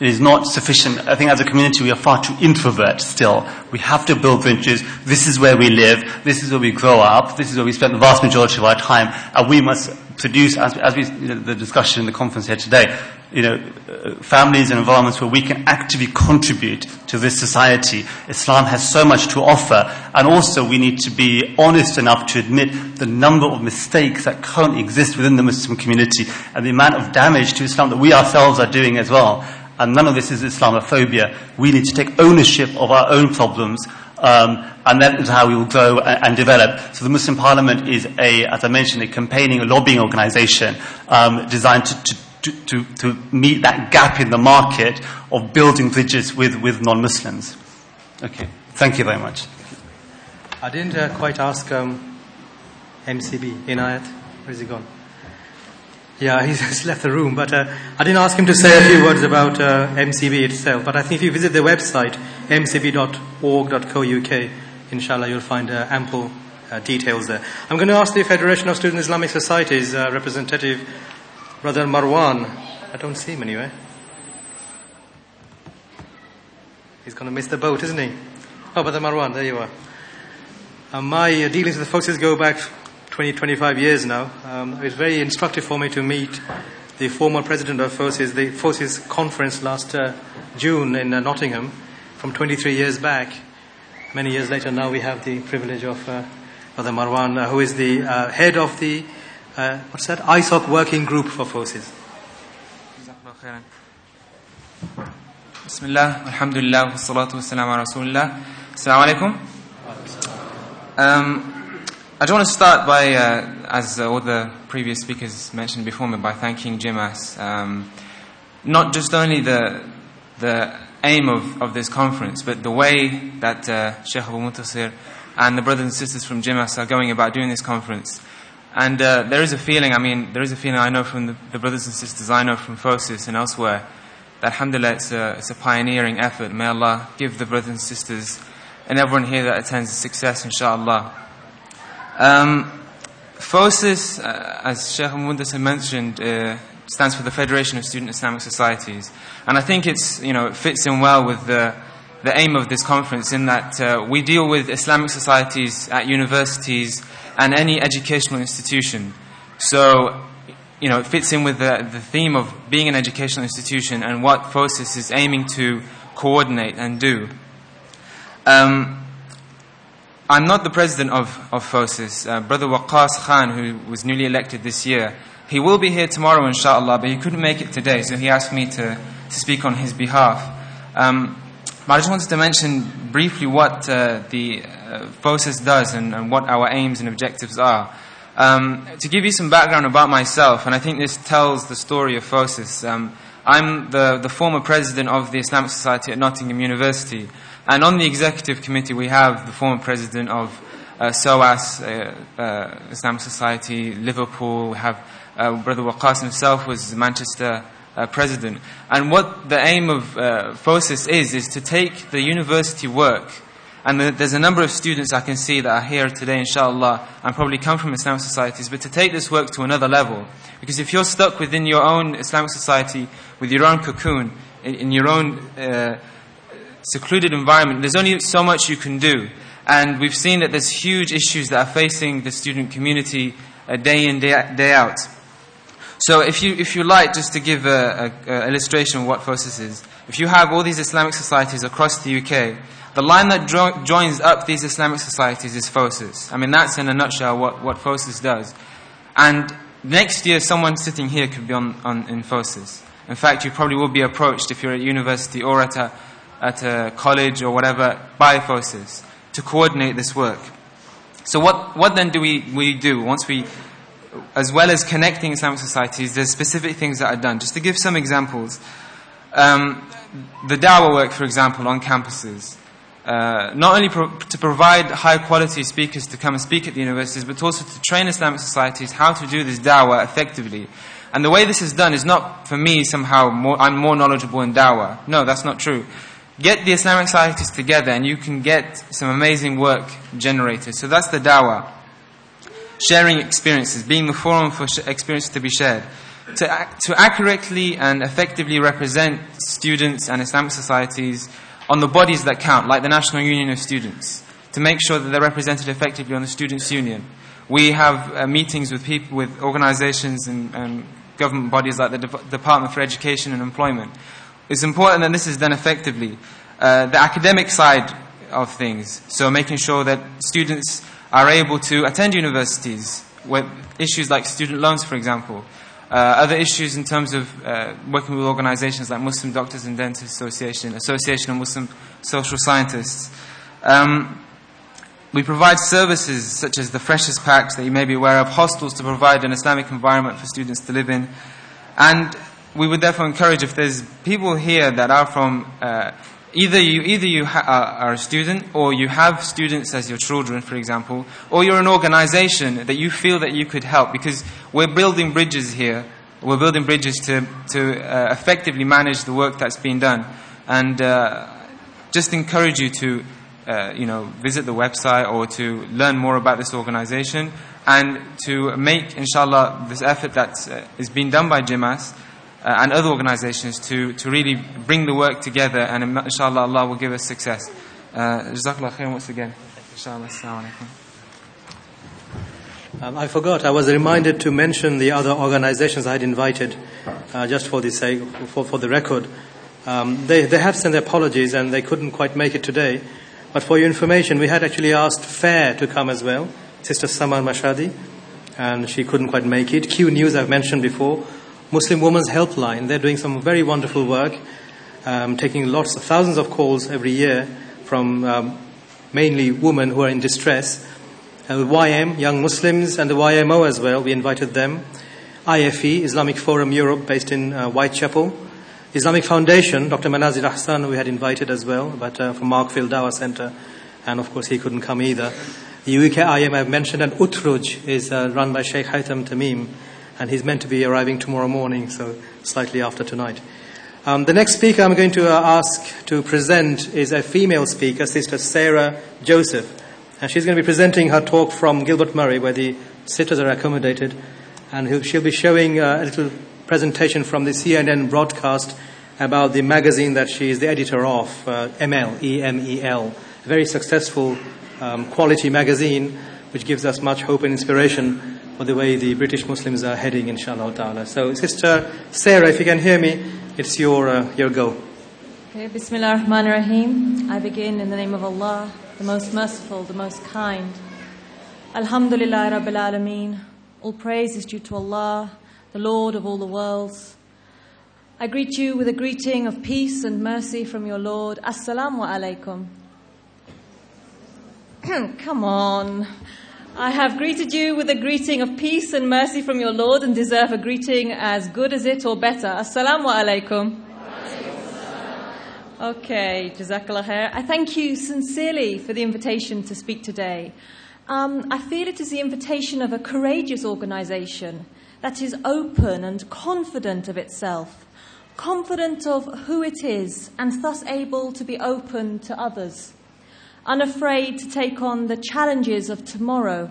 it is not sufficient. I think as a community we are far too introvert still. We have to build bridges. This is where we live. This is where we grow up. This is where we spend the vast majority of our time. And we must produce, as, as we, you know, the discussion in the conference here today, you know, uh, families and environments where we can actively contribute to this society. Islam has so much to offer. And also we need to be honest enough to admit the number of mistakes that currently exist within the Muslim community and the amount of damage to Islam that we ourselves are doing as well. And none of this is Islamophobia. We need to take ownership of our own problems, um, and that is how we will grow and, and, develop. So the Muslim Parliament is a, as I mentioned, a campaigning, a lobbying organization um, designed to, to, to, to, meet that gap in the market of building bridges with, with non-Muslims. Okay, thank you very much. I didn't uh, quite ask um, MCB, Inayat, where's he gone? Yeah, he's just left the room, but uh, I didn't ask him to say a few words about uh, MCB itself. But I think if you visit the website, mcb.org.co.uk, inshallah, you'll find uh, ample uh, details there. I'm going to ask the Federation of Student Islamic Societies uh, representative, Brother Marwan. I don't see him anywhere. He's going to miss the boat, isn't he? Oh, Brother Marwan, there you are. Uh, my dealings with the forces go back 20, 25 years now, um, it was very instructive for me to meet the former president of FOSIS, the FOSIS conference last uh, June in uh, Nottingham from 23 years back. Many years later now we have the privilege of uh, Brother Marwan, uh, who is the uh, head of the, uh, what's that, ISOC working group for FOSIS. Bismillah, alhamdulillah, wassalatu wassalamu ala. Assalamu alaikum. Um, I don't want to start by, uh, as all the previous speakers mentioned before me, by thanking JIMAS. Um, not just only the, the aim of, of this conference, but the way that uh, Sheikh Abu Muntasir and the brothers and sisters from JIMAS are going about doing this conference. And uh, there is a feeling, I mean, there is a feeling I know from the, the brothers and sisters I know from FOSIS and elsewhere, that alhamdulillah it's a, it's a pioneering effort. May Allah give the brothers and sisters and everyone here that attends success, inshallah. Um, FOSIS, uh, as Sheikh Mundas had mentioned, uh, stands for the Federation of Student Islamic Societies. And I think it's, you know, it fits in well with the, the aim of this conference in that uh, we deal with Islamic societies at universities and any educational institution. So you know, it fits in with the, the theme of being an educational institution and what FOSIS is aiming to coordinate and do. Um, I'm not the president of, of FOSIS. Uh, Brother Waqas Khan, who was newly elected this year, he will be here tomorrow, inshallah, but he couldn't make it today, so he asked me to, to speak on his behalf. Um, I just wanted to mention briefly what uh, the uh, FOSIS does and, and, what our aims and objectives are. Um, to give you some background about myself, and I think this tells the story of FOSIS, um, I'm the, the former president of the Islamic Society at Nottingham University. And on the executive committee, we have the former president of uh, SOAS, uh, uh, Islamic Society, Liverpool. We have uh, Brother Waqas himself was Manchester uh, president. And what the aim of uh, FOSIS is, is to take the university work. And the, there's a number of students I can see that are here today, inshallah, and probably come from Islamic societies, but to take this work to another level. Because if you're stuck within your own Islamic society, with your own cocoon, in, in your own secluded environment, there's only so much you can do. And we've seen that there's huge issues that are facing the student community uh, day in, day, out. So if you, if you like, just to give an illustration of what FOSIS is, if you have all these Islamic societies across the UK, the line that jo- joins up these Islamic societies is FOSIS. I mean, that's in a nutshell what, what FOSIS does. And next year, someone sitting here could be on, on, in FOSIS. In fact, you probably will be approached if you're at university or at a, at a college or whatever by FOSIS to coordinate this work. So what, what then do we, we do once we, as well as connecting Islamic societies, there's specific things that are done. Just to give some examples, um, the dawah work, for example, on campuses. Uh, not only pro- to provide high quality speakers to come and speak at the universities, but also to train Islamic societies how to do this dawah effectively. And the way this is done is not for me somehow more, I'm more knowledgeable in dawah. No, that's not true get the Islamic societies together and you can get some amazing work generated. So that's the dawah. Sharing experiences, being the forum for experiences to be shared. To, to accurately and effectively represent students and Islamic societies on the bodies that count, like the National Union of Students, to make sure that they're represented effectively on the Students' Union. We have uh, meetings with people, with organizations and, and government bodies like the De- Department for Education and Employment, it's important that this is done effectively. Uh, the academic side of things, so making sure that students are able to attend universities with issues like student loans, for example. Uh, other issues in terms of uh, working with organizations like Muslim Doctors and Dentists Association, Association of Muslim Social Scientists. Um, we provide services such as the freshest Packs that you may be aware of, hostels to provide an Islamic environment for students to live in, and we would therefore encourage if there's people here that are from uh, either you either you ha- are a student or you have students as your children, for example, or you're an organization that you feel that you could help because we're building bridges here. We're building bridges to to uh, effectively manage the work that's being done, and uh, just encourage you to. Uh, you know, visit the website or to learn more about this organization and to make, inshallah, this effort that uh, is being done by JIMAS uh, and other organizations to, to really bring the work together and inshallah Allah will give us success. Uh, Jazakallah khair once again. Inshallah. Assalamu. Um, I forgot. I was reminded to mention the other organizations I had invited, uh, just for the sake, for, for the record. Um, they, they have sent their apologies and they couldn't quite make it today. But for your information, we had actually asked FAIR to come as well, Sister Samar Mashadi, and she couldn't quite make it. Q News I've mentioned before. Muslim Women's Helpline. They're doing some very wonderful work, um, taking lots, of thousands of calls every year from um, mainly women who are in distress. Uh, YM, Young Muslims, and the YMO as well. We invited them. IFE, Islamic Forum Europe, based in uh, Whitechapel. Islamic Foundation, Dr. Manazir Ahsan, we had invited as well, but uh, from Markfield Dawah Center, and of course he couldn't come either. The UKIM I've mentioned, and Utrujj is uh, run by Sheikh Haytham Tamim and he's meant to be arriving tomorrow morning, so slightly after tonight. Um, the next speaker I'm going to uh, ask to present is a female speaker, Sister Sarah Joseph. And she's going to be presenting her talk from Gilbert Murray, where the sitters are accommodated. And she'll be showing uh, a little presentation from the CNN broadcast about the magazine that she is the editor of, uh, EMEL, E-M-E-L. A very successful um, quality magazine, which gives us much hope and inspiration of the way the British Muslims are heading, inshallah ta'ala. So, Sister Sarah, if you can hear me, it's your, uh, your go. Okay, Bismillah ar-Rahman ar-Rahim. I begin in the name of Allah, the most merciful, the most kind. Alhamdulillah Rabbil Alameen. All praise is due to Allah, the Lord of all the worlds. I greet you with a greeting of peace and mercy from your Lord. Assalamu alaikum. Come on. I have greeted you with a greeting of peace and mercy from your Lord and deserve a greeting as good as it or better. Assalamu alaikum. Okay, Jazakallah khair. I thank you sincerely for the invitation to speak today. Um, I feel it is the invitation of a courageous organization that is open and confident of itself, confident of who it is, and thus able to be open to others unafraid to take on the challenges of tomorrow.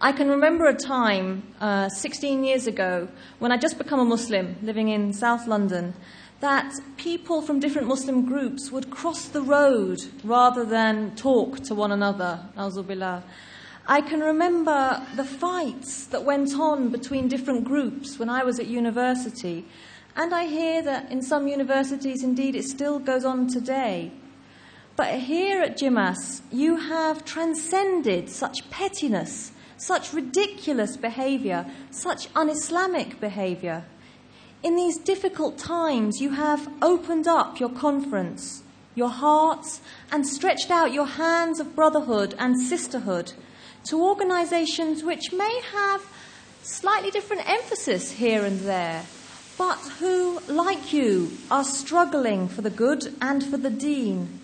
I can remember a time uh, 16 years ago when I'd just become a Muslim living in South London that people from different Muslim groups would cross the road rather than talk to one another. I can remember the fights that went on between different groups when I was at university, and I hear that in some universities, indeed, it still goes on today. But here at Jimas, you have transcended such pettiness, such ridiculous behavior, such un Islamic behavior. In these difficult times, you have opened up your conference, your hearts, and stretched out your hands of brotherhood and sisterhood to organizations which may have slightly different emphasis here and there, but who, like you, are struggling for the good and for the deen.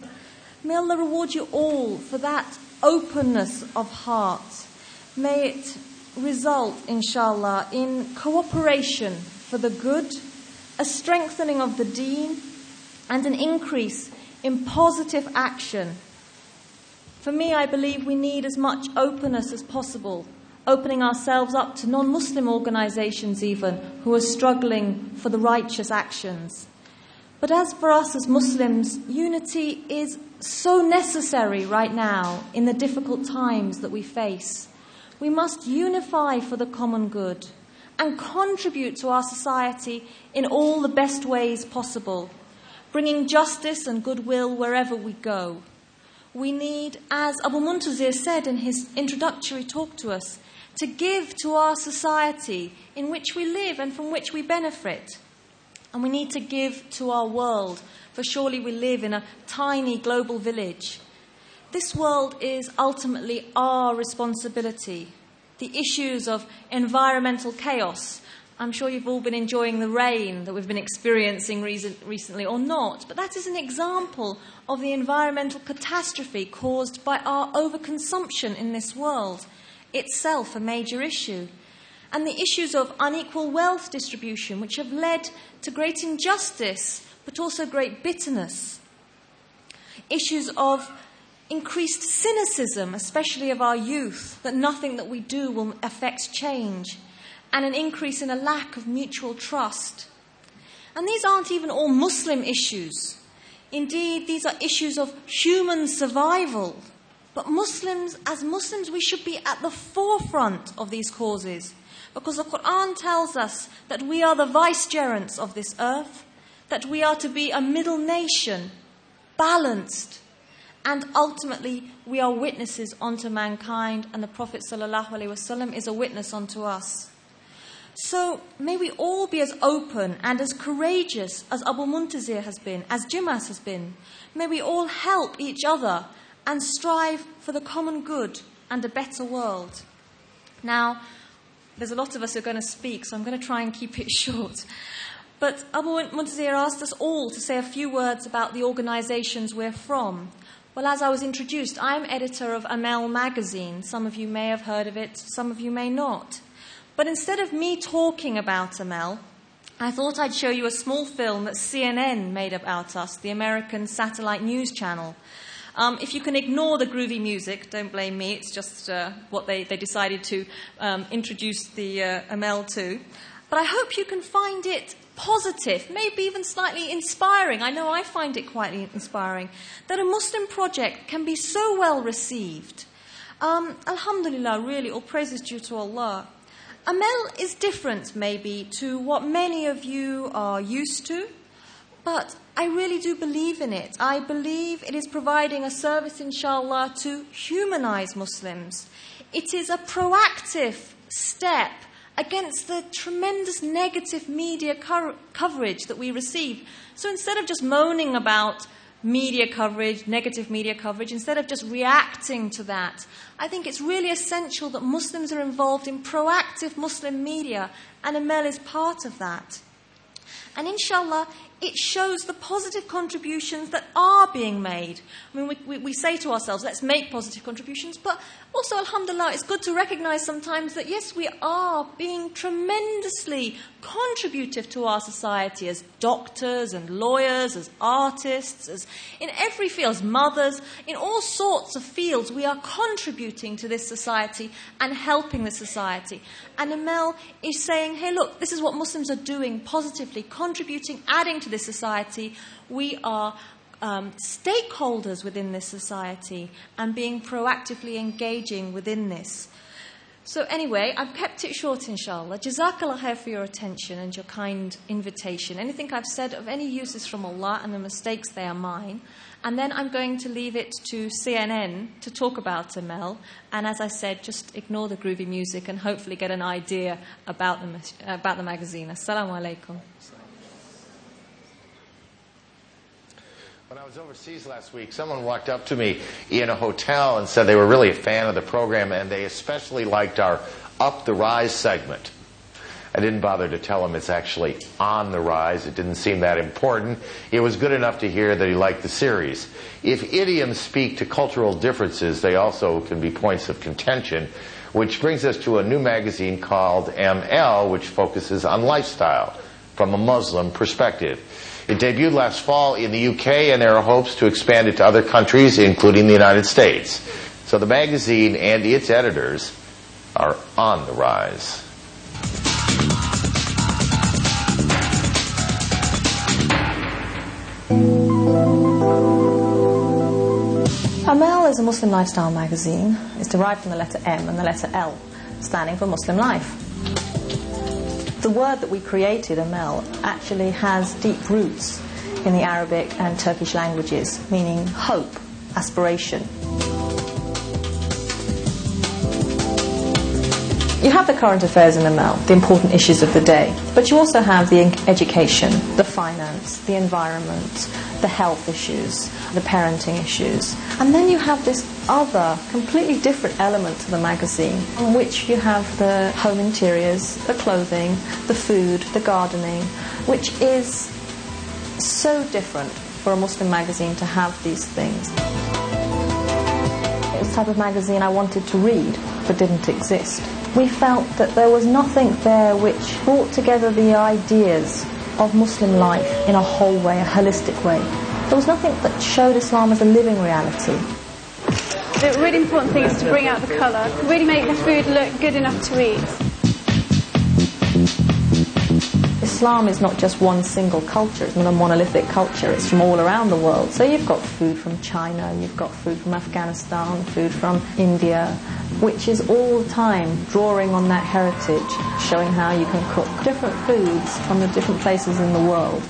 May Allah reward you all for that openness of heart. May it result, inshallah, in cooperation for the good, a strengthening of the deen, and an increase in positive action. For me, I believe we need as much openness as possible, opening ourselves up to non Muslim organizations, even, who are struggling for the righteous actions. But as for us as Muslims, unity is so necessary right now in the difficult times that we face. We must unify for the common good and contribute to our society in all the best ways possible, bringing justice and goodwill wherever we go. We need, as Abu Muntasir said in his introductory talk to us, to give to our society in which we live and from which we benefit. And we need to give to our world for surely we live in a tiny global village. This world is ultimately our responsibility. The issues of environmental chaos. I'm sure you've all been enjoying the rain that we've been experiencing recently, or not, but that is an example of the environmental catastrophe caused by our overconsumption in this world, itself a major issue and the issues of unequal wealth distribution, which have led to great injustice but also great bitterness. Issues of increased cynicism, especially of our youth, that nothing that we do will affect change, and an increase in a lack of mutual trust. And these aren't even all Muslim issues. Indeed, these are issues of human survival. But Muslims, as Muslims, we should be at the forefront of these causes because the Quran tells us that we are the vicegerents of this earth that we are to be a middle nation, balanced, and ultimately we are witnesses unto mankind, and the Prophet ﷺ is a witness unto us. So may we all be as open and as courageous as Abu Muntasir has been, as Jimas has been. May we all help each other and strive for the common good and a better world. Now, there's a lot of us who are going to speak, so I'm going to try and keep it short. But Abu Muntasir asked us all to say a few words about the organizations we're from. Well, as I was introduced, I'm editor of Emel magazine. Some of you may have heard of it, some of you may not. But instead of me talking about Emel, I thought I'd show you a small film that CNN made about us, the American satellite news channel. Um, if you can ignore the groovy music, don't blame me, it's just uh, what they, they decided to um, introduce the uh, Emel to. But I hope you can find it positive, maybe even slightly inspiring. I know I find it quite inspiring that a Muslim project can be so well received Um, Alhamdulillah, really, all praise is due to Allah. Emel is different, maybe, to what many of you are used to, but I really do believe in it. I believe it is providing a service, inshallah, to humanize Muslims. It is a proactive step against the tremendous negative media co- coverage that we receive. So instead of just moaning about media coverage, negative media coverage, instead of just reacting to that, I think it's really essential that Muslims are involved in proactive Muslim media, and Emel is part of that. And inshallah, it shows the positive contributions that are being made. I mean, we, we, we, say to ourselves, let's make positive contributions, but also, alhamdulillah, it's good to recognize sometimes that yes, we are being tremendously contributive to our society as doctors and lawyers, as artists, as in every field, as mothers, in all sorts of fields, we are contributing to this society and helping the society. And Emel is saying, hey, look, this is what Muslims are doing positively, contributing, adding to this society. We are um, stakeholders within this society and being proactively engaging within this. So, anyway, I've kept it short, inshallah. Jazakallah khair for your attention and your kind invitation. Anything I've said of any use is from Allah, and the mistakes, they are mine. And then I'm going to leave it to CNN to talk about Emel. And as I said, just ignore the groovy music and hopefully get an idea about the, about the magazine. Assalamu alaikum. When I was overseas last week, someone walked up to me in a hotel and said they were really a fan of the program and they especially liked our Up the Rise segment. I didn't bother to tell him it's actually on the rise. It didn't seem that important. It was good enough to hear that he liked the series. If idioms speak to cultural differences, they also can be points of contention, which brings us to a new magazine called Emel, which focuses on lifestyle from a Muslim perspective. It debuted last fall in the UK, and there are hopes to expand it to other countries, including the United States. So the magazine and its editors are on the rise. Emel is a Muslim lifestyle magazine. It's derived from the letter M and the letter L, standing for Muslim life. The word that we created, Emel, actually has deep roots in the Arabic and Turkish languages, meaning hope, aspiration. You have the current affairs in Emel, the important issues of the day, but you also have the education, the finance, the environment, the health issues, the parenting issues. And then you have this other, completely different element to the magazine, on which you have the home interiors, the clothing, the food, the gardening, which is so different for a Muslim magazine to have these things. It was the type of magazine I wanted to read, but didn't exist. We felt that there was nothing there which brought together the ideas of Muslim life in a whole way, a holistic way. There was nothing that showed Islam as a living reality. The really important thing is to bring out the colour, really make the food look good enough to eat. Islam is not just one single culture, it's not a monolithic culture, it's from all around the world. So you've got food from China, you've got food from Afghanistan, food from India, which is all the time drawing on that heritage, showing how you can cook different foods from the different places in the world.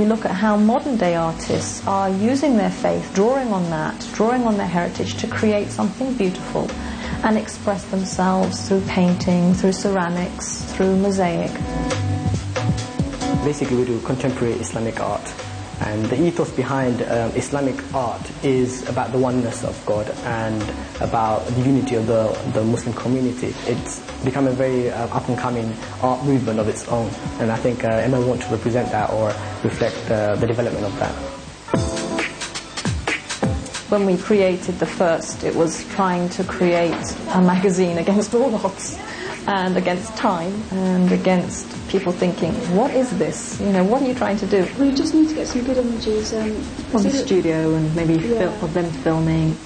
We look at how modern day artists are using their faith, drawing on that, drawing on their heritage to create something beautiful and express themselves through painting, through ceramics, through mosaic. Basically, we do contemporary Islamic art. And the ethos behind um, Islamic art is about the oneness of God and about the unity of the, the Muslim community. It's become a very uh, up and coming art movement of its own. And I think uh, Emel want to represent that or reflect uh, the development of that. When we created the first, it was trying to create a magazine against all odds and against time and against people thinking, what is this? You know, what are you trying to do? We just need to get some good images. Um, From the studio and maybe yeah. of them filming.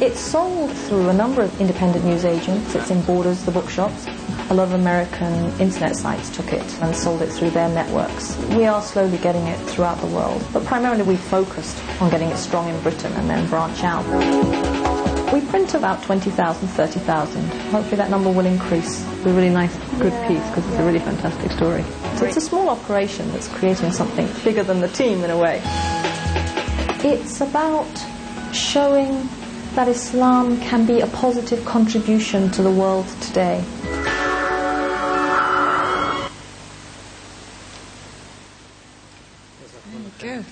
It's sold through a number of independent newsagents. It's in Borders, the bookshops. A lot of American internet sites took it and sold it through their networks. We are slowly getting it throughout the world, but primarily we focused on getting it strong in Britain and then branch out. We print about 20,000, 30,000. Hopefully that number will increase. It's a really nice, good piece because it's a really fantastic story. So it's a small operation that's creating something bigger than the team in a way. It's about showing that Islam can be a positive contribution to the world today. Good.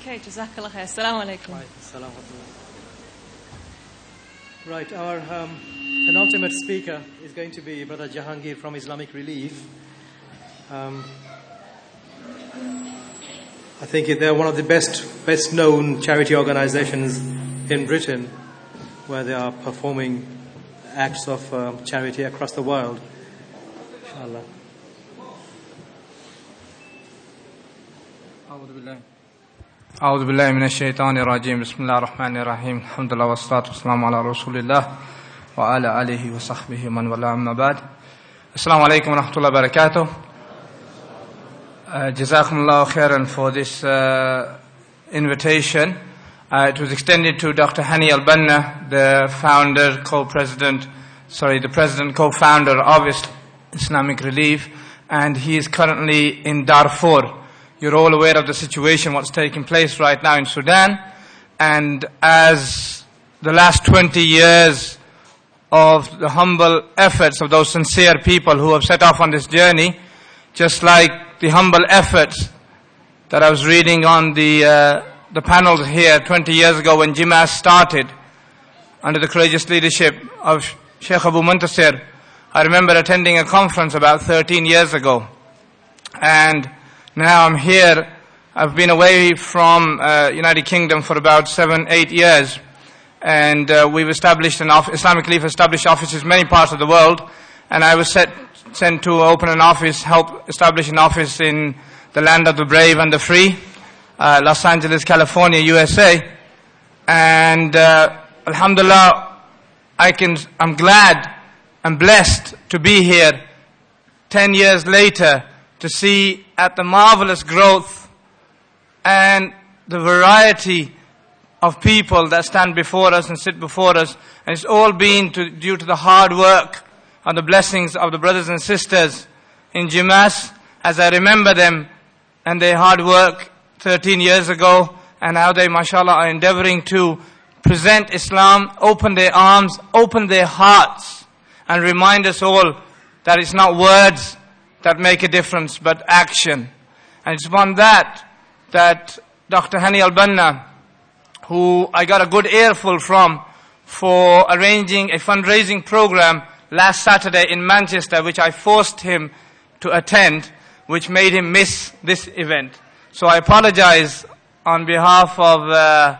Okay, Jazakallah khair. Assalamu alaikum. Right, our um, penultimate speaker is going to be Brother Jahangir from Islamic Relief. Um, I think they're one of the best, best known charity organizations in Britain where they are performing acts of um, charity across the world. Inshallah. أعوذ بالله من الشيطان الرجيم بسم الله الرحمن الرحيم الحمد لله والصلاة والسلام على رسول الله وعلى آله وصحبه من والاه أما بعد السلام عليكم ورحمة الله وبركاته uh, جزاكم الله خيرا for this uh, invitation uh, it was extended to Dr. Hani Al-Banna the founder co-president sorry the president co-founder of Islamic Relief and he is currently in Darfur you're all aware of the situation, what's taking place right now in Sudan. And as the last 20 years of the humble efforts of those sincere people who have set off on this journey, just like the humble efforts that I was reading on the, uh, the panels here 20 years ago when JIMAS started under the courageous leadership of Sheikh Abu Muntasir. I remember attending a conference about 13 years ago. And now I'm here. I've been away from uh, United Kingdom for about seven, eight years, and uh, we've established an Islamic Relief established offices in many parts of the world. And I was set, sent to open an office, help establish an office in the land of the brave and the free, uh, Los Angeles, California, USA. And uh, Alhamdulillah, I can, I'm glad and blessed to be here. Ten years later to see at the marvelous growth and the variety of people that stand before us and sit before us. And it's all been to, due to the hard work and the blessings of the brothers and sisters in Jimas as I remember them and their hard work 13 years ago and how they, mashallah, are endeavoring to present Islam, open their arms, open their hearts and remind us all that it's not words that make a difference, but action. And it's upon that that Dr. Hani al-Banna, who I got a good earful from for arranging a fundraising program last Saturday in Manchester, which I forced him to attend, which made him miss this event. So I apologize on behalf of uh,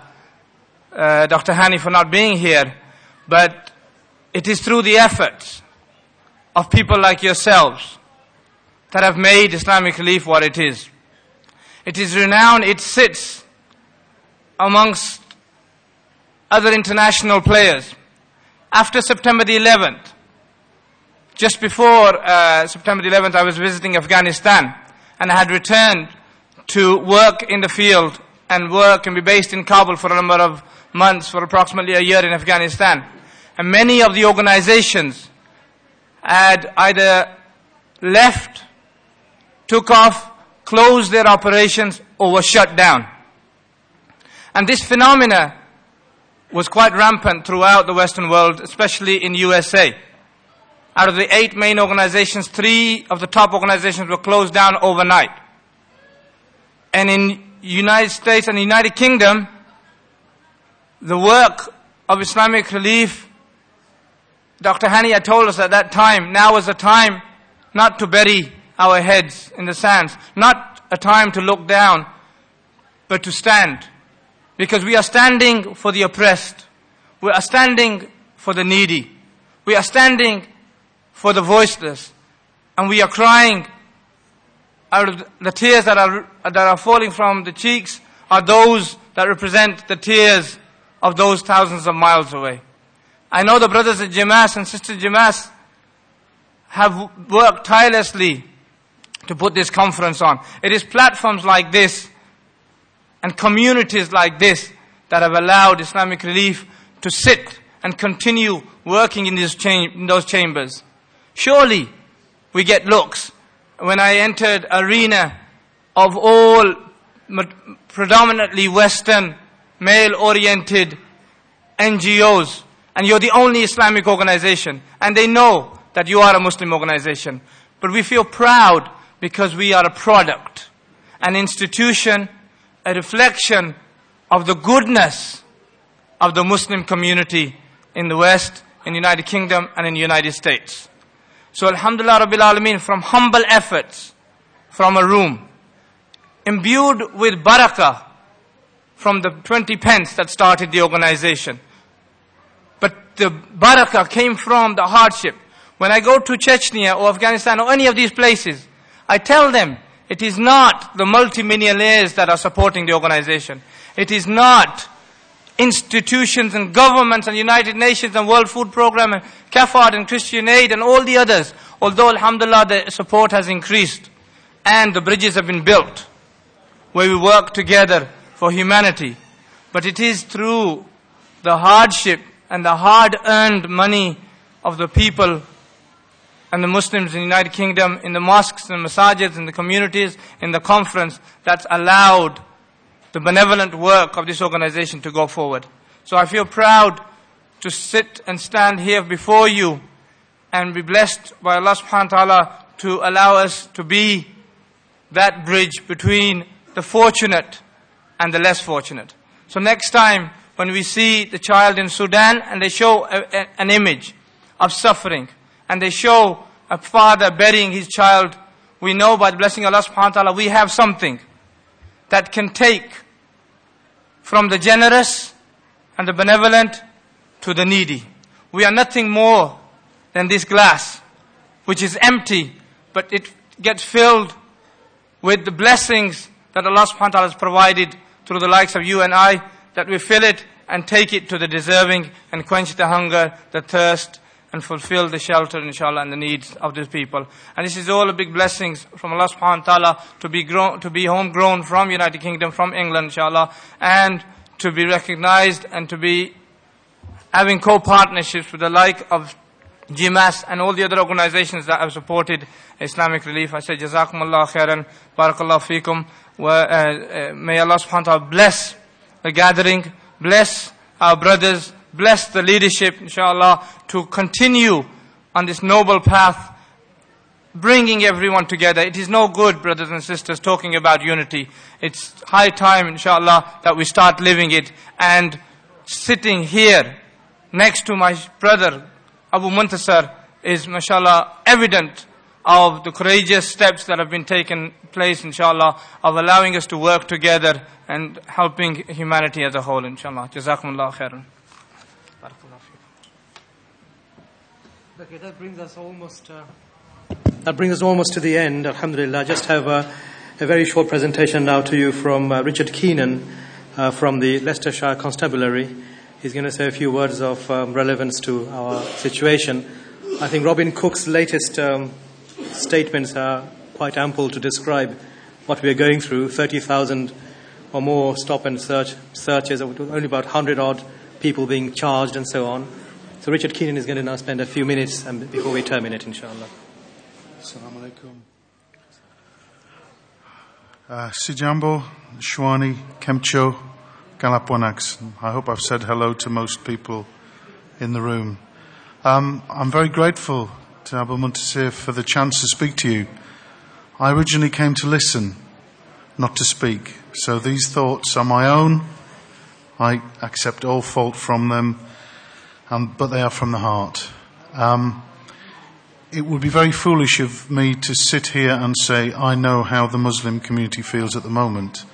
uh, Dr. Hani for not being here, but it is through the efforts of people like yourselves that have made Islamic Relief what it is. It is renowned, it sits amongst other international players. After September the 11th, just before uh, September the 11th, I was visiting Afghanistan and I had returned to work in the field and work and be based in Kabul for a number of months, for approximately a year in Afghanistan. And many of the organizations had either left took off, closed their operations, or were shut down. And this phenomena was quite rampant throughout the Western world, especially in USA. Out of the eight main organizations, three of the top organizations were closed down overnight. And in United States and United Kingdom, the work of Islamic relief, Dr. Hani had told us at that time, now is the time not to bury our heads in the sands. Not a time to look down, but to stand. Because we are standing for the oppressed. We are standing for the needy. We are standing for the voiceless. And we are crying out of the tears that are, that are falling from the cheeks are those that represent the tears of those thousands of miles away. I know the brothers at JIMAS and sisters JIMAS have worked tirelessly to put this conference on. It is platforms like this and communities like this that have allowed Islamic Relief to sit and continue working in, cham- in those chambers. Surely we get looks. When I entered arena of all predominantly Western, male-oriented NGOs, and you're the only Islamic organization, and they know that you are a Muslim organization. But we feel proud because we are a product, an institution, a reflection of the goodness of the Muslim community in the West, in the United Kingdom, and in the United States. So Alhamdulillah Rabbil Alameen, from humble efforts, from a room, imbued with barakah from the 20 pence that started the organization. But the barakah came from the hardship. When I go to Chechnya or Afghanistan or any of these places, I tell them it is not the multimillionaires that are supporting the organization. It is not institutions and governments and United Nations and World Food Program and CAFOD and Christian Aid and all the others. Although Alhamdulillah the support has increased and the bridges have been built where we work together for humanity. But it is through the hardship and the hard earned money of the people and the Muslims in the United Kingdom, in the mosques and masajids, in the communities, in the conference, that's allowed the benevolent work of this organization to go forward. So I feel proud to sit and stand here before you and be blessed by Allah subhanahu wa ta'ala to allow us to be that bridge between the fortunate and the less fortunate. So next time when we see the child in Sudan and they show a, a, an image of suffering, and they show a father burying his child, we know by the blessing of Allah subhanahu wa ta'ala, we have something that can take from the generous and the benevolent to the needy. We are nothing more than this glass, which is empty, but it gets filled with the blessings that Allah subhanahu wa ta'ala has provided through the likes of you and I, that we fill it and take it to the deserving and quench the hunger, the thirst, and fulfill the shelter, inshallah, and the needs of these people. And this is all a big blessings from Allah subhanahu wa ta'ala to be grown, to be homegrown from United Kingdom, from England, inshallah, and to be recognized and to be having co-partnerships with the like of JIMAS and all the other organizations that have supported Islamic relief. I say, Jazakumullah khairan, Barakallah fikum. Uh, uh, may Allah subhanahu wa ta'ala bless the gathering, bless our brothers, bless the leadership, inshallah, to continue on this noble path, bringing everyone together. It is no good, brothers and sisters, talking about unity. It's high time, inshallah, that we start living it. And sitting here next to my brother, Abu Muntasir, is, mashallah, evident of the courageous steps that have been taken place, inshallah, of allowing us to work together and helping humanity as a whole, inshallah. Jazakumullah khairan. Okay, that brings us almost. Uh, that brings us almost to the end. Alhamdulillah. I just have a, a very short presentation now to you from uh, Richard Keenan uh, from the Leicestershire Constabulary. He's going to say a few words of um, relevance to our situation. I think Robin Cook's latest um, statements are quite ample to describe what we are going through. 30,000 or more stop and search searches, only about 100 odd people being charged and so on. So Richard Keenan is going to now spend a few minutes um, before we terminate, inshallah. Assalamu alaikum. Uh, Sijambo, Shwani, Kemcho, Galapwanax. I hope I've said hello to most people in the room. Um, I'm very grateful to Abu Muntasir for the chance to speak to you. I originally came to listen, not to speak. So these thoughts are my own. I accept all fault from them um, but they are from the heart. Um, it would be very foolish of me to sit here and say, I know how the Muslim community feels at the moment.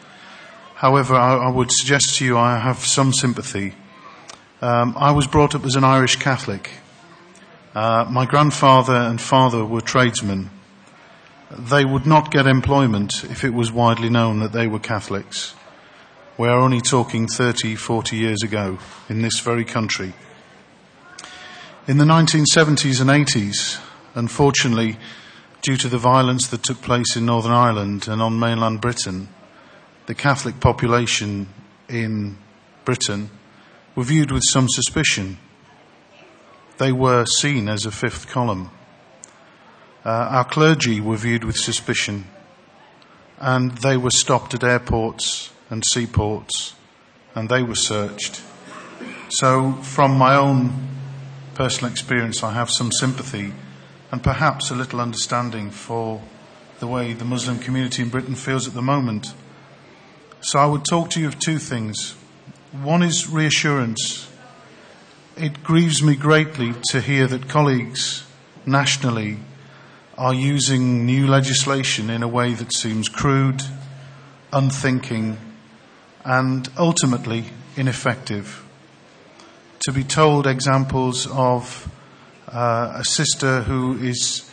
However, I, I would suggest to you I have some sympathy. Um, I was brought up as an Irish Catholic. Uh, my grandfather and father were tradesmen. They would not get employment if it was widely known that they were Catholics. We are only talking 30, 40 years ago in this very country. In the 1970s and 80s, unfortunately, due to the violence that took place in Northern Ireland and on mainland Britain, the Catholic population in Britain were viewed with some suspicion. They were seen as a fifth column. Uh, our clergy were viewed with suspicion, and they were stopped at airports and seaports, and they were searched. So, from my own personal experience, I have some sympathy and perhaps a little understanding for the way the Muslim community in Britain feels at the moment. So, I would talk to you of two things. One is reassurance. It grieves me greatly to hear that colleagues nationally are using new legislation in a way that seems crude, unthinking, and ultimately ineffective. To be told examples of uh, a sister who is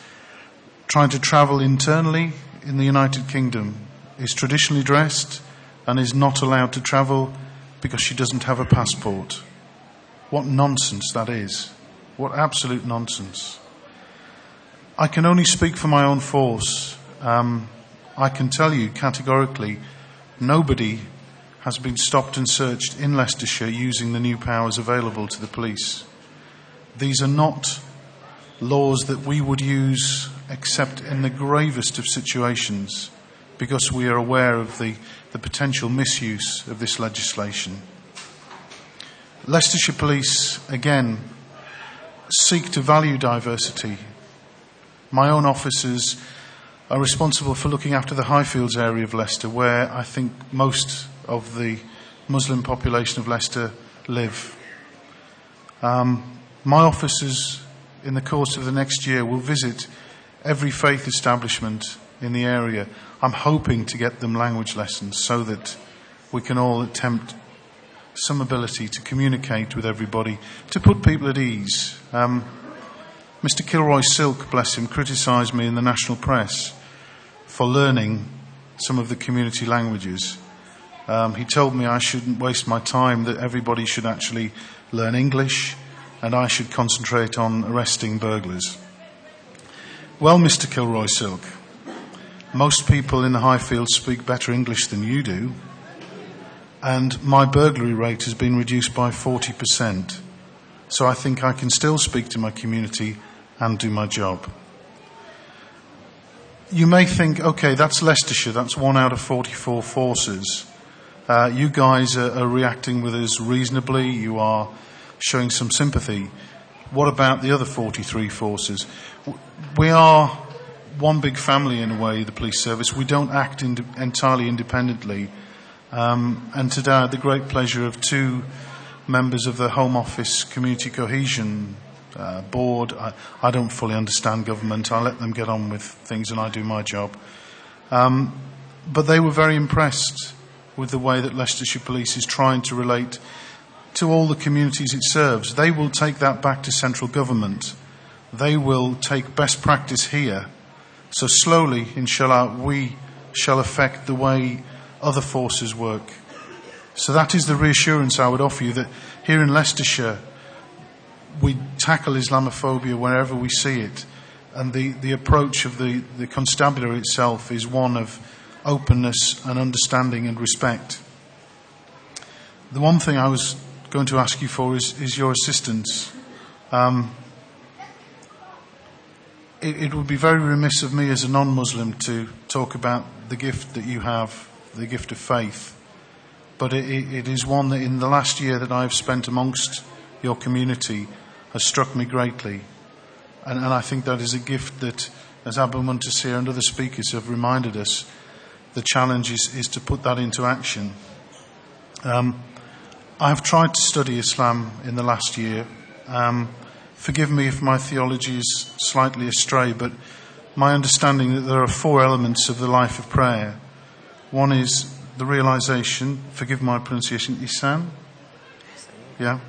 trying to travel internally in the United Kingdom, is traditionally dressed, and is not allowed to travel because she doesn't have a passport. What nonsense that is. What absolute nonsense. I can only speak for my own force. Um, I can tell you categorically nobody has been stopped and searched in Leicestershire using the new powers available to the police. These are not laws that we would use except in the gravest of situations because we are aware of the, the potential misuse of this legislation. Leicestershire Police, again, seek to value diversity. My own officers are responsible for looking after the Highfields area of Leicester, where I think most of the Muslim population of Leicester live. Um, my officers, in the course of the next year, will visit every faith establishment in the area. I'm hoping to get them language lessons so that we can all attempt some ability to communicate with everybody, to put people at ease. Um, Mr. Kilroy Silk, bless him, criticised me in the national press for learning some of the community languages. Um, he told me I shouldn't waste my time, that everybody should actually learn English, and I should concentrate on arresting burglars. Well, Mr. Kilroy Silk, most people in the Highfields speak better English than you do, and my burglary rate has been reduced by 40%. So I think I can still speak to my community and do my job. You may think, okay, that's Leicestershire, that's one out of 44 forces. Uh, you guys are, are reacting with us reasonably, you are showing some sympathy. What about the other 43 forces? We are one big family in a way, the police service. We don't act ind- entirely independently. Um, and today I had the great pleasure of two members of the Home Office Community Cohesion uh, Board. I, I, don't fully understand government. I let them get on with things and I do my job. Um, but they were very impressed with the way that Leicestershire Police is trying to relate to all the communities it serves. They will take that back to central government. They will take best practice here. So slowly, inshallah, we shall affect the way other forces work. So that is the reassurance I would offer you that here in Leicestershire, we tackle Islamophobia wherever we see it. And the, the approach of the, the constabulary itself is one of openness and understanding and respect. The one thing I was going to ask you for is, is your assistance. Um, it, it would be very remiss of me as a non Muslim to talk about the gift that you have, the gift of faith but it, it is one that in the last year that I've spent amongst your community has struck me greatly. And, and I think that is a gift that, as Abu Muntasir and other speakers have reminded us, the challenge is, is to put that into action. Um, I've tried to study Islam in the last year. Um, forgive me if my theology is slightly astray, but my understanding that there are four elements of the life of prayer. One is the realization, forgive my pronunciation, Isan? Yeah.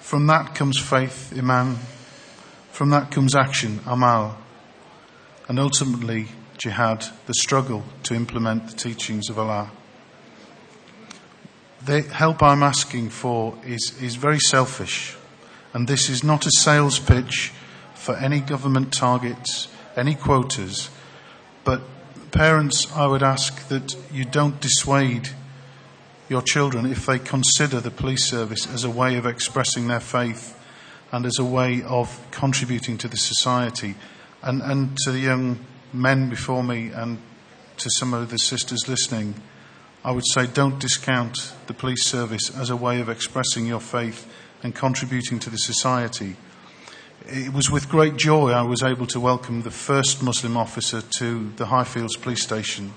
From that comes faith, Iman. From that comes action, Amal. And ultimately, jihad, the struggle to implement the teachings of Allah. The help I'm asking for is, is very selfish. And this is not a sales pitch for any government targets, any quotas, but parents, I would ask that you don't dissuade your children if they consider the police service as a way of expressing their faith and as a way of contributing to the society. And, and to the young men before me and to some of the sisters listening, I would say don't discount the police service as a way of expressing your faith and contributing to the society. It was with great joy I was able to welcome the first Muslim officer to the Highfields police station.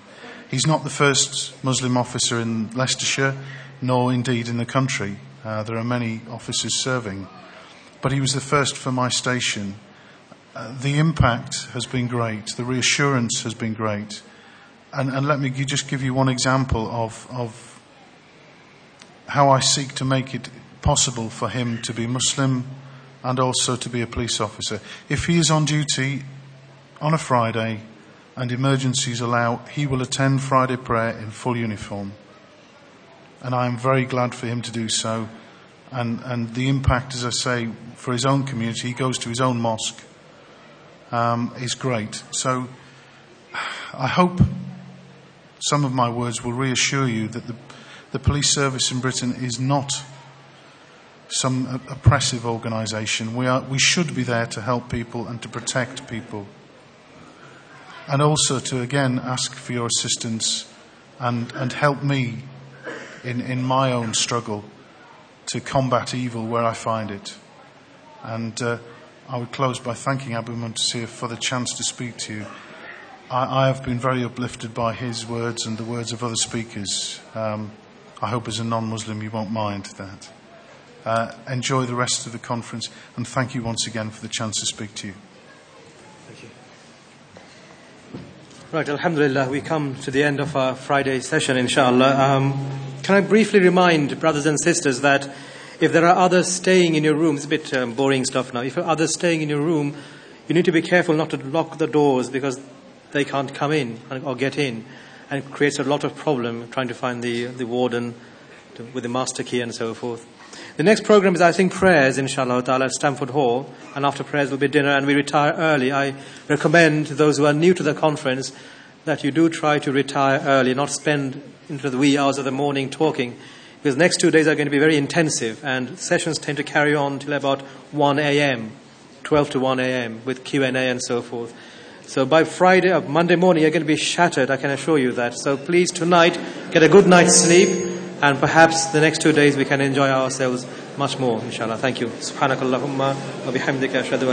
He's not the first Muslim officer in Leicestershire, nor indeed in the country. Uh, there are many officers serving. But he was the first for my station. The impact has been great. The reassurance has been great. And, and let me just give you one example of, of how I seek to make it possible for him to be Muslim and also to be a police officer. If he is on duty on a Friday and emergencies allow, he will attend Friday prayer in full uniform. And I am very glad for him to do so. And, and the impact, as I say, for his own community, he goes to his own mosque, um, is great. So I hope some of my words will reassure you that the, the police service in Britain is not some oppressive organisation. We, are, we should be there to help people and to protect people. And also to again ask for your assistance and, and help me in, in my own struggle to combat evil where I find it. And uh, I would close by thanking Abu Muntasir for the chance to speak to you. I, I, have been very uplifted by his words and the words of other speakers. Um, I hope as a non Muslim you won't mind that. Uh, enjoy the rest of the conference and thank you once again for the chance to speak to you. Thank you. Right, Alhamdulillah, we come to the end of our Friday session, inshallah. Um, can I briefly remind brothers and sisters that if there are others staying in your room, it's a bit um, boring stuff now. If there are others staying in your room, you need to be careful not to lock the doors because they can't come in or get in, and it creates a lot of problem trying to find the, the warden to, with the master key and so forth. The next program is, I think, prayers, inshallah ta'ala, at Stamford Hall. And after prayers will be dinner and we retire early. I recommend to those who are new to the conference that you do try to retire early, not spend into the wee hours of the morning talking. Because the next two days are going to be very intensive and sessions tend to carry on till about 1 a.m., 12 to 1 a.m. with Q&A and so forth. So by Friday or Monday morning, you're going to be shattered, I can assure you that. So please tonight, get a good night's sleep and perhaps the next two days we can enjoy ourselves much more inshallah thank you bihamdika ashhadu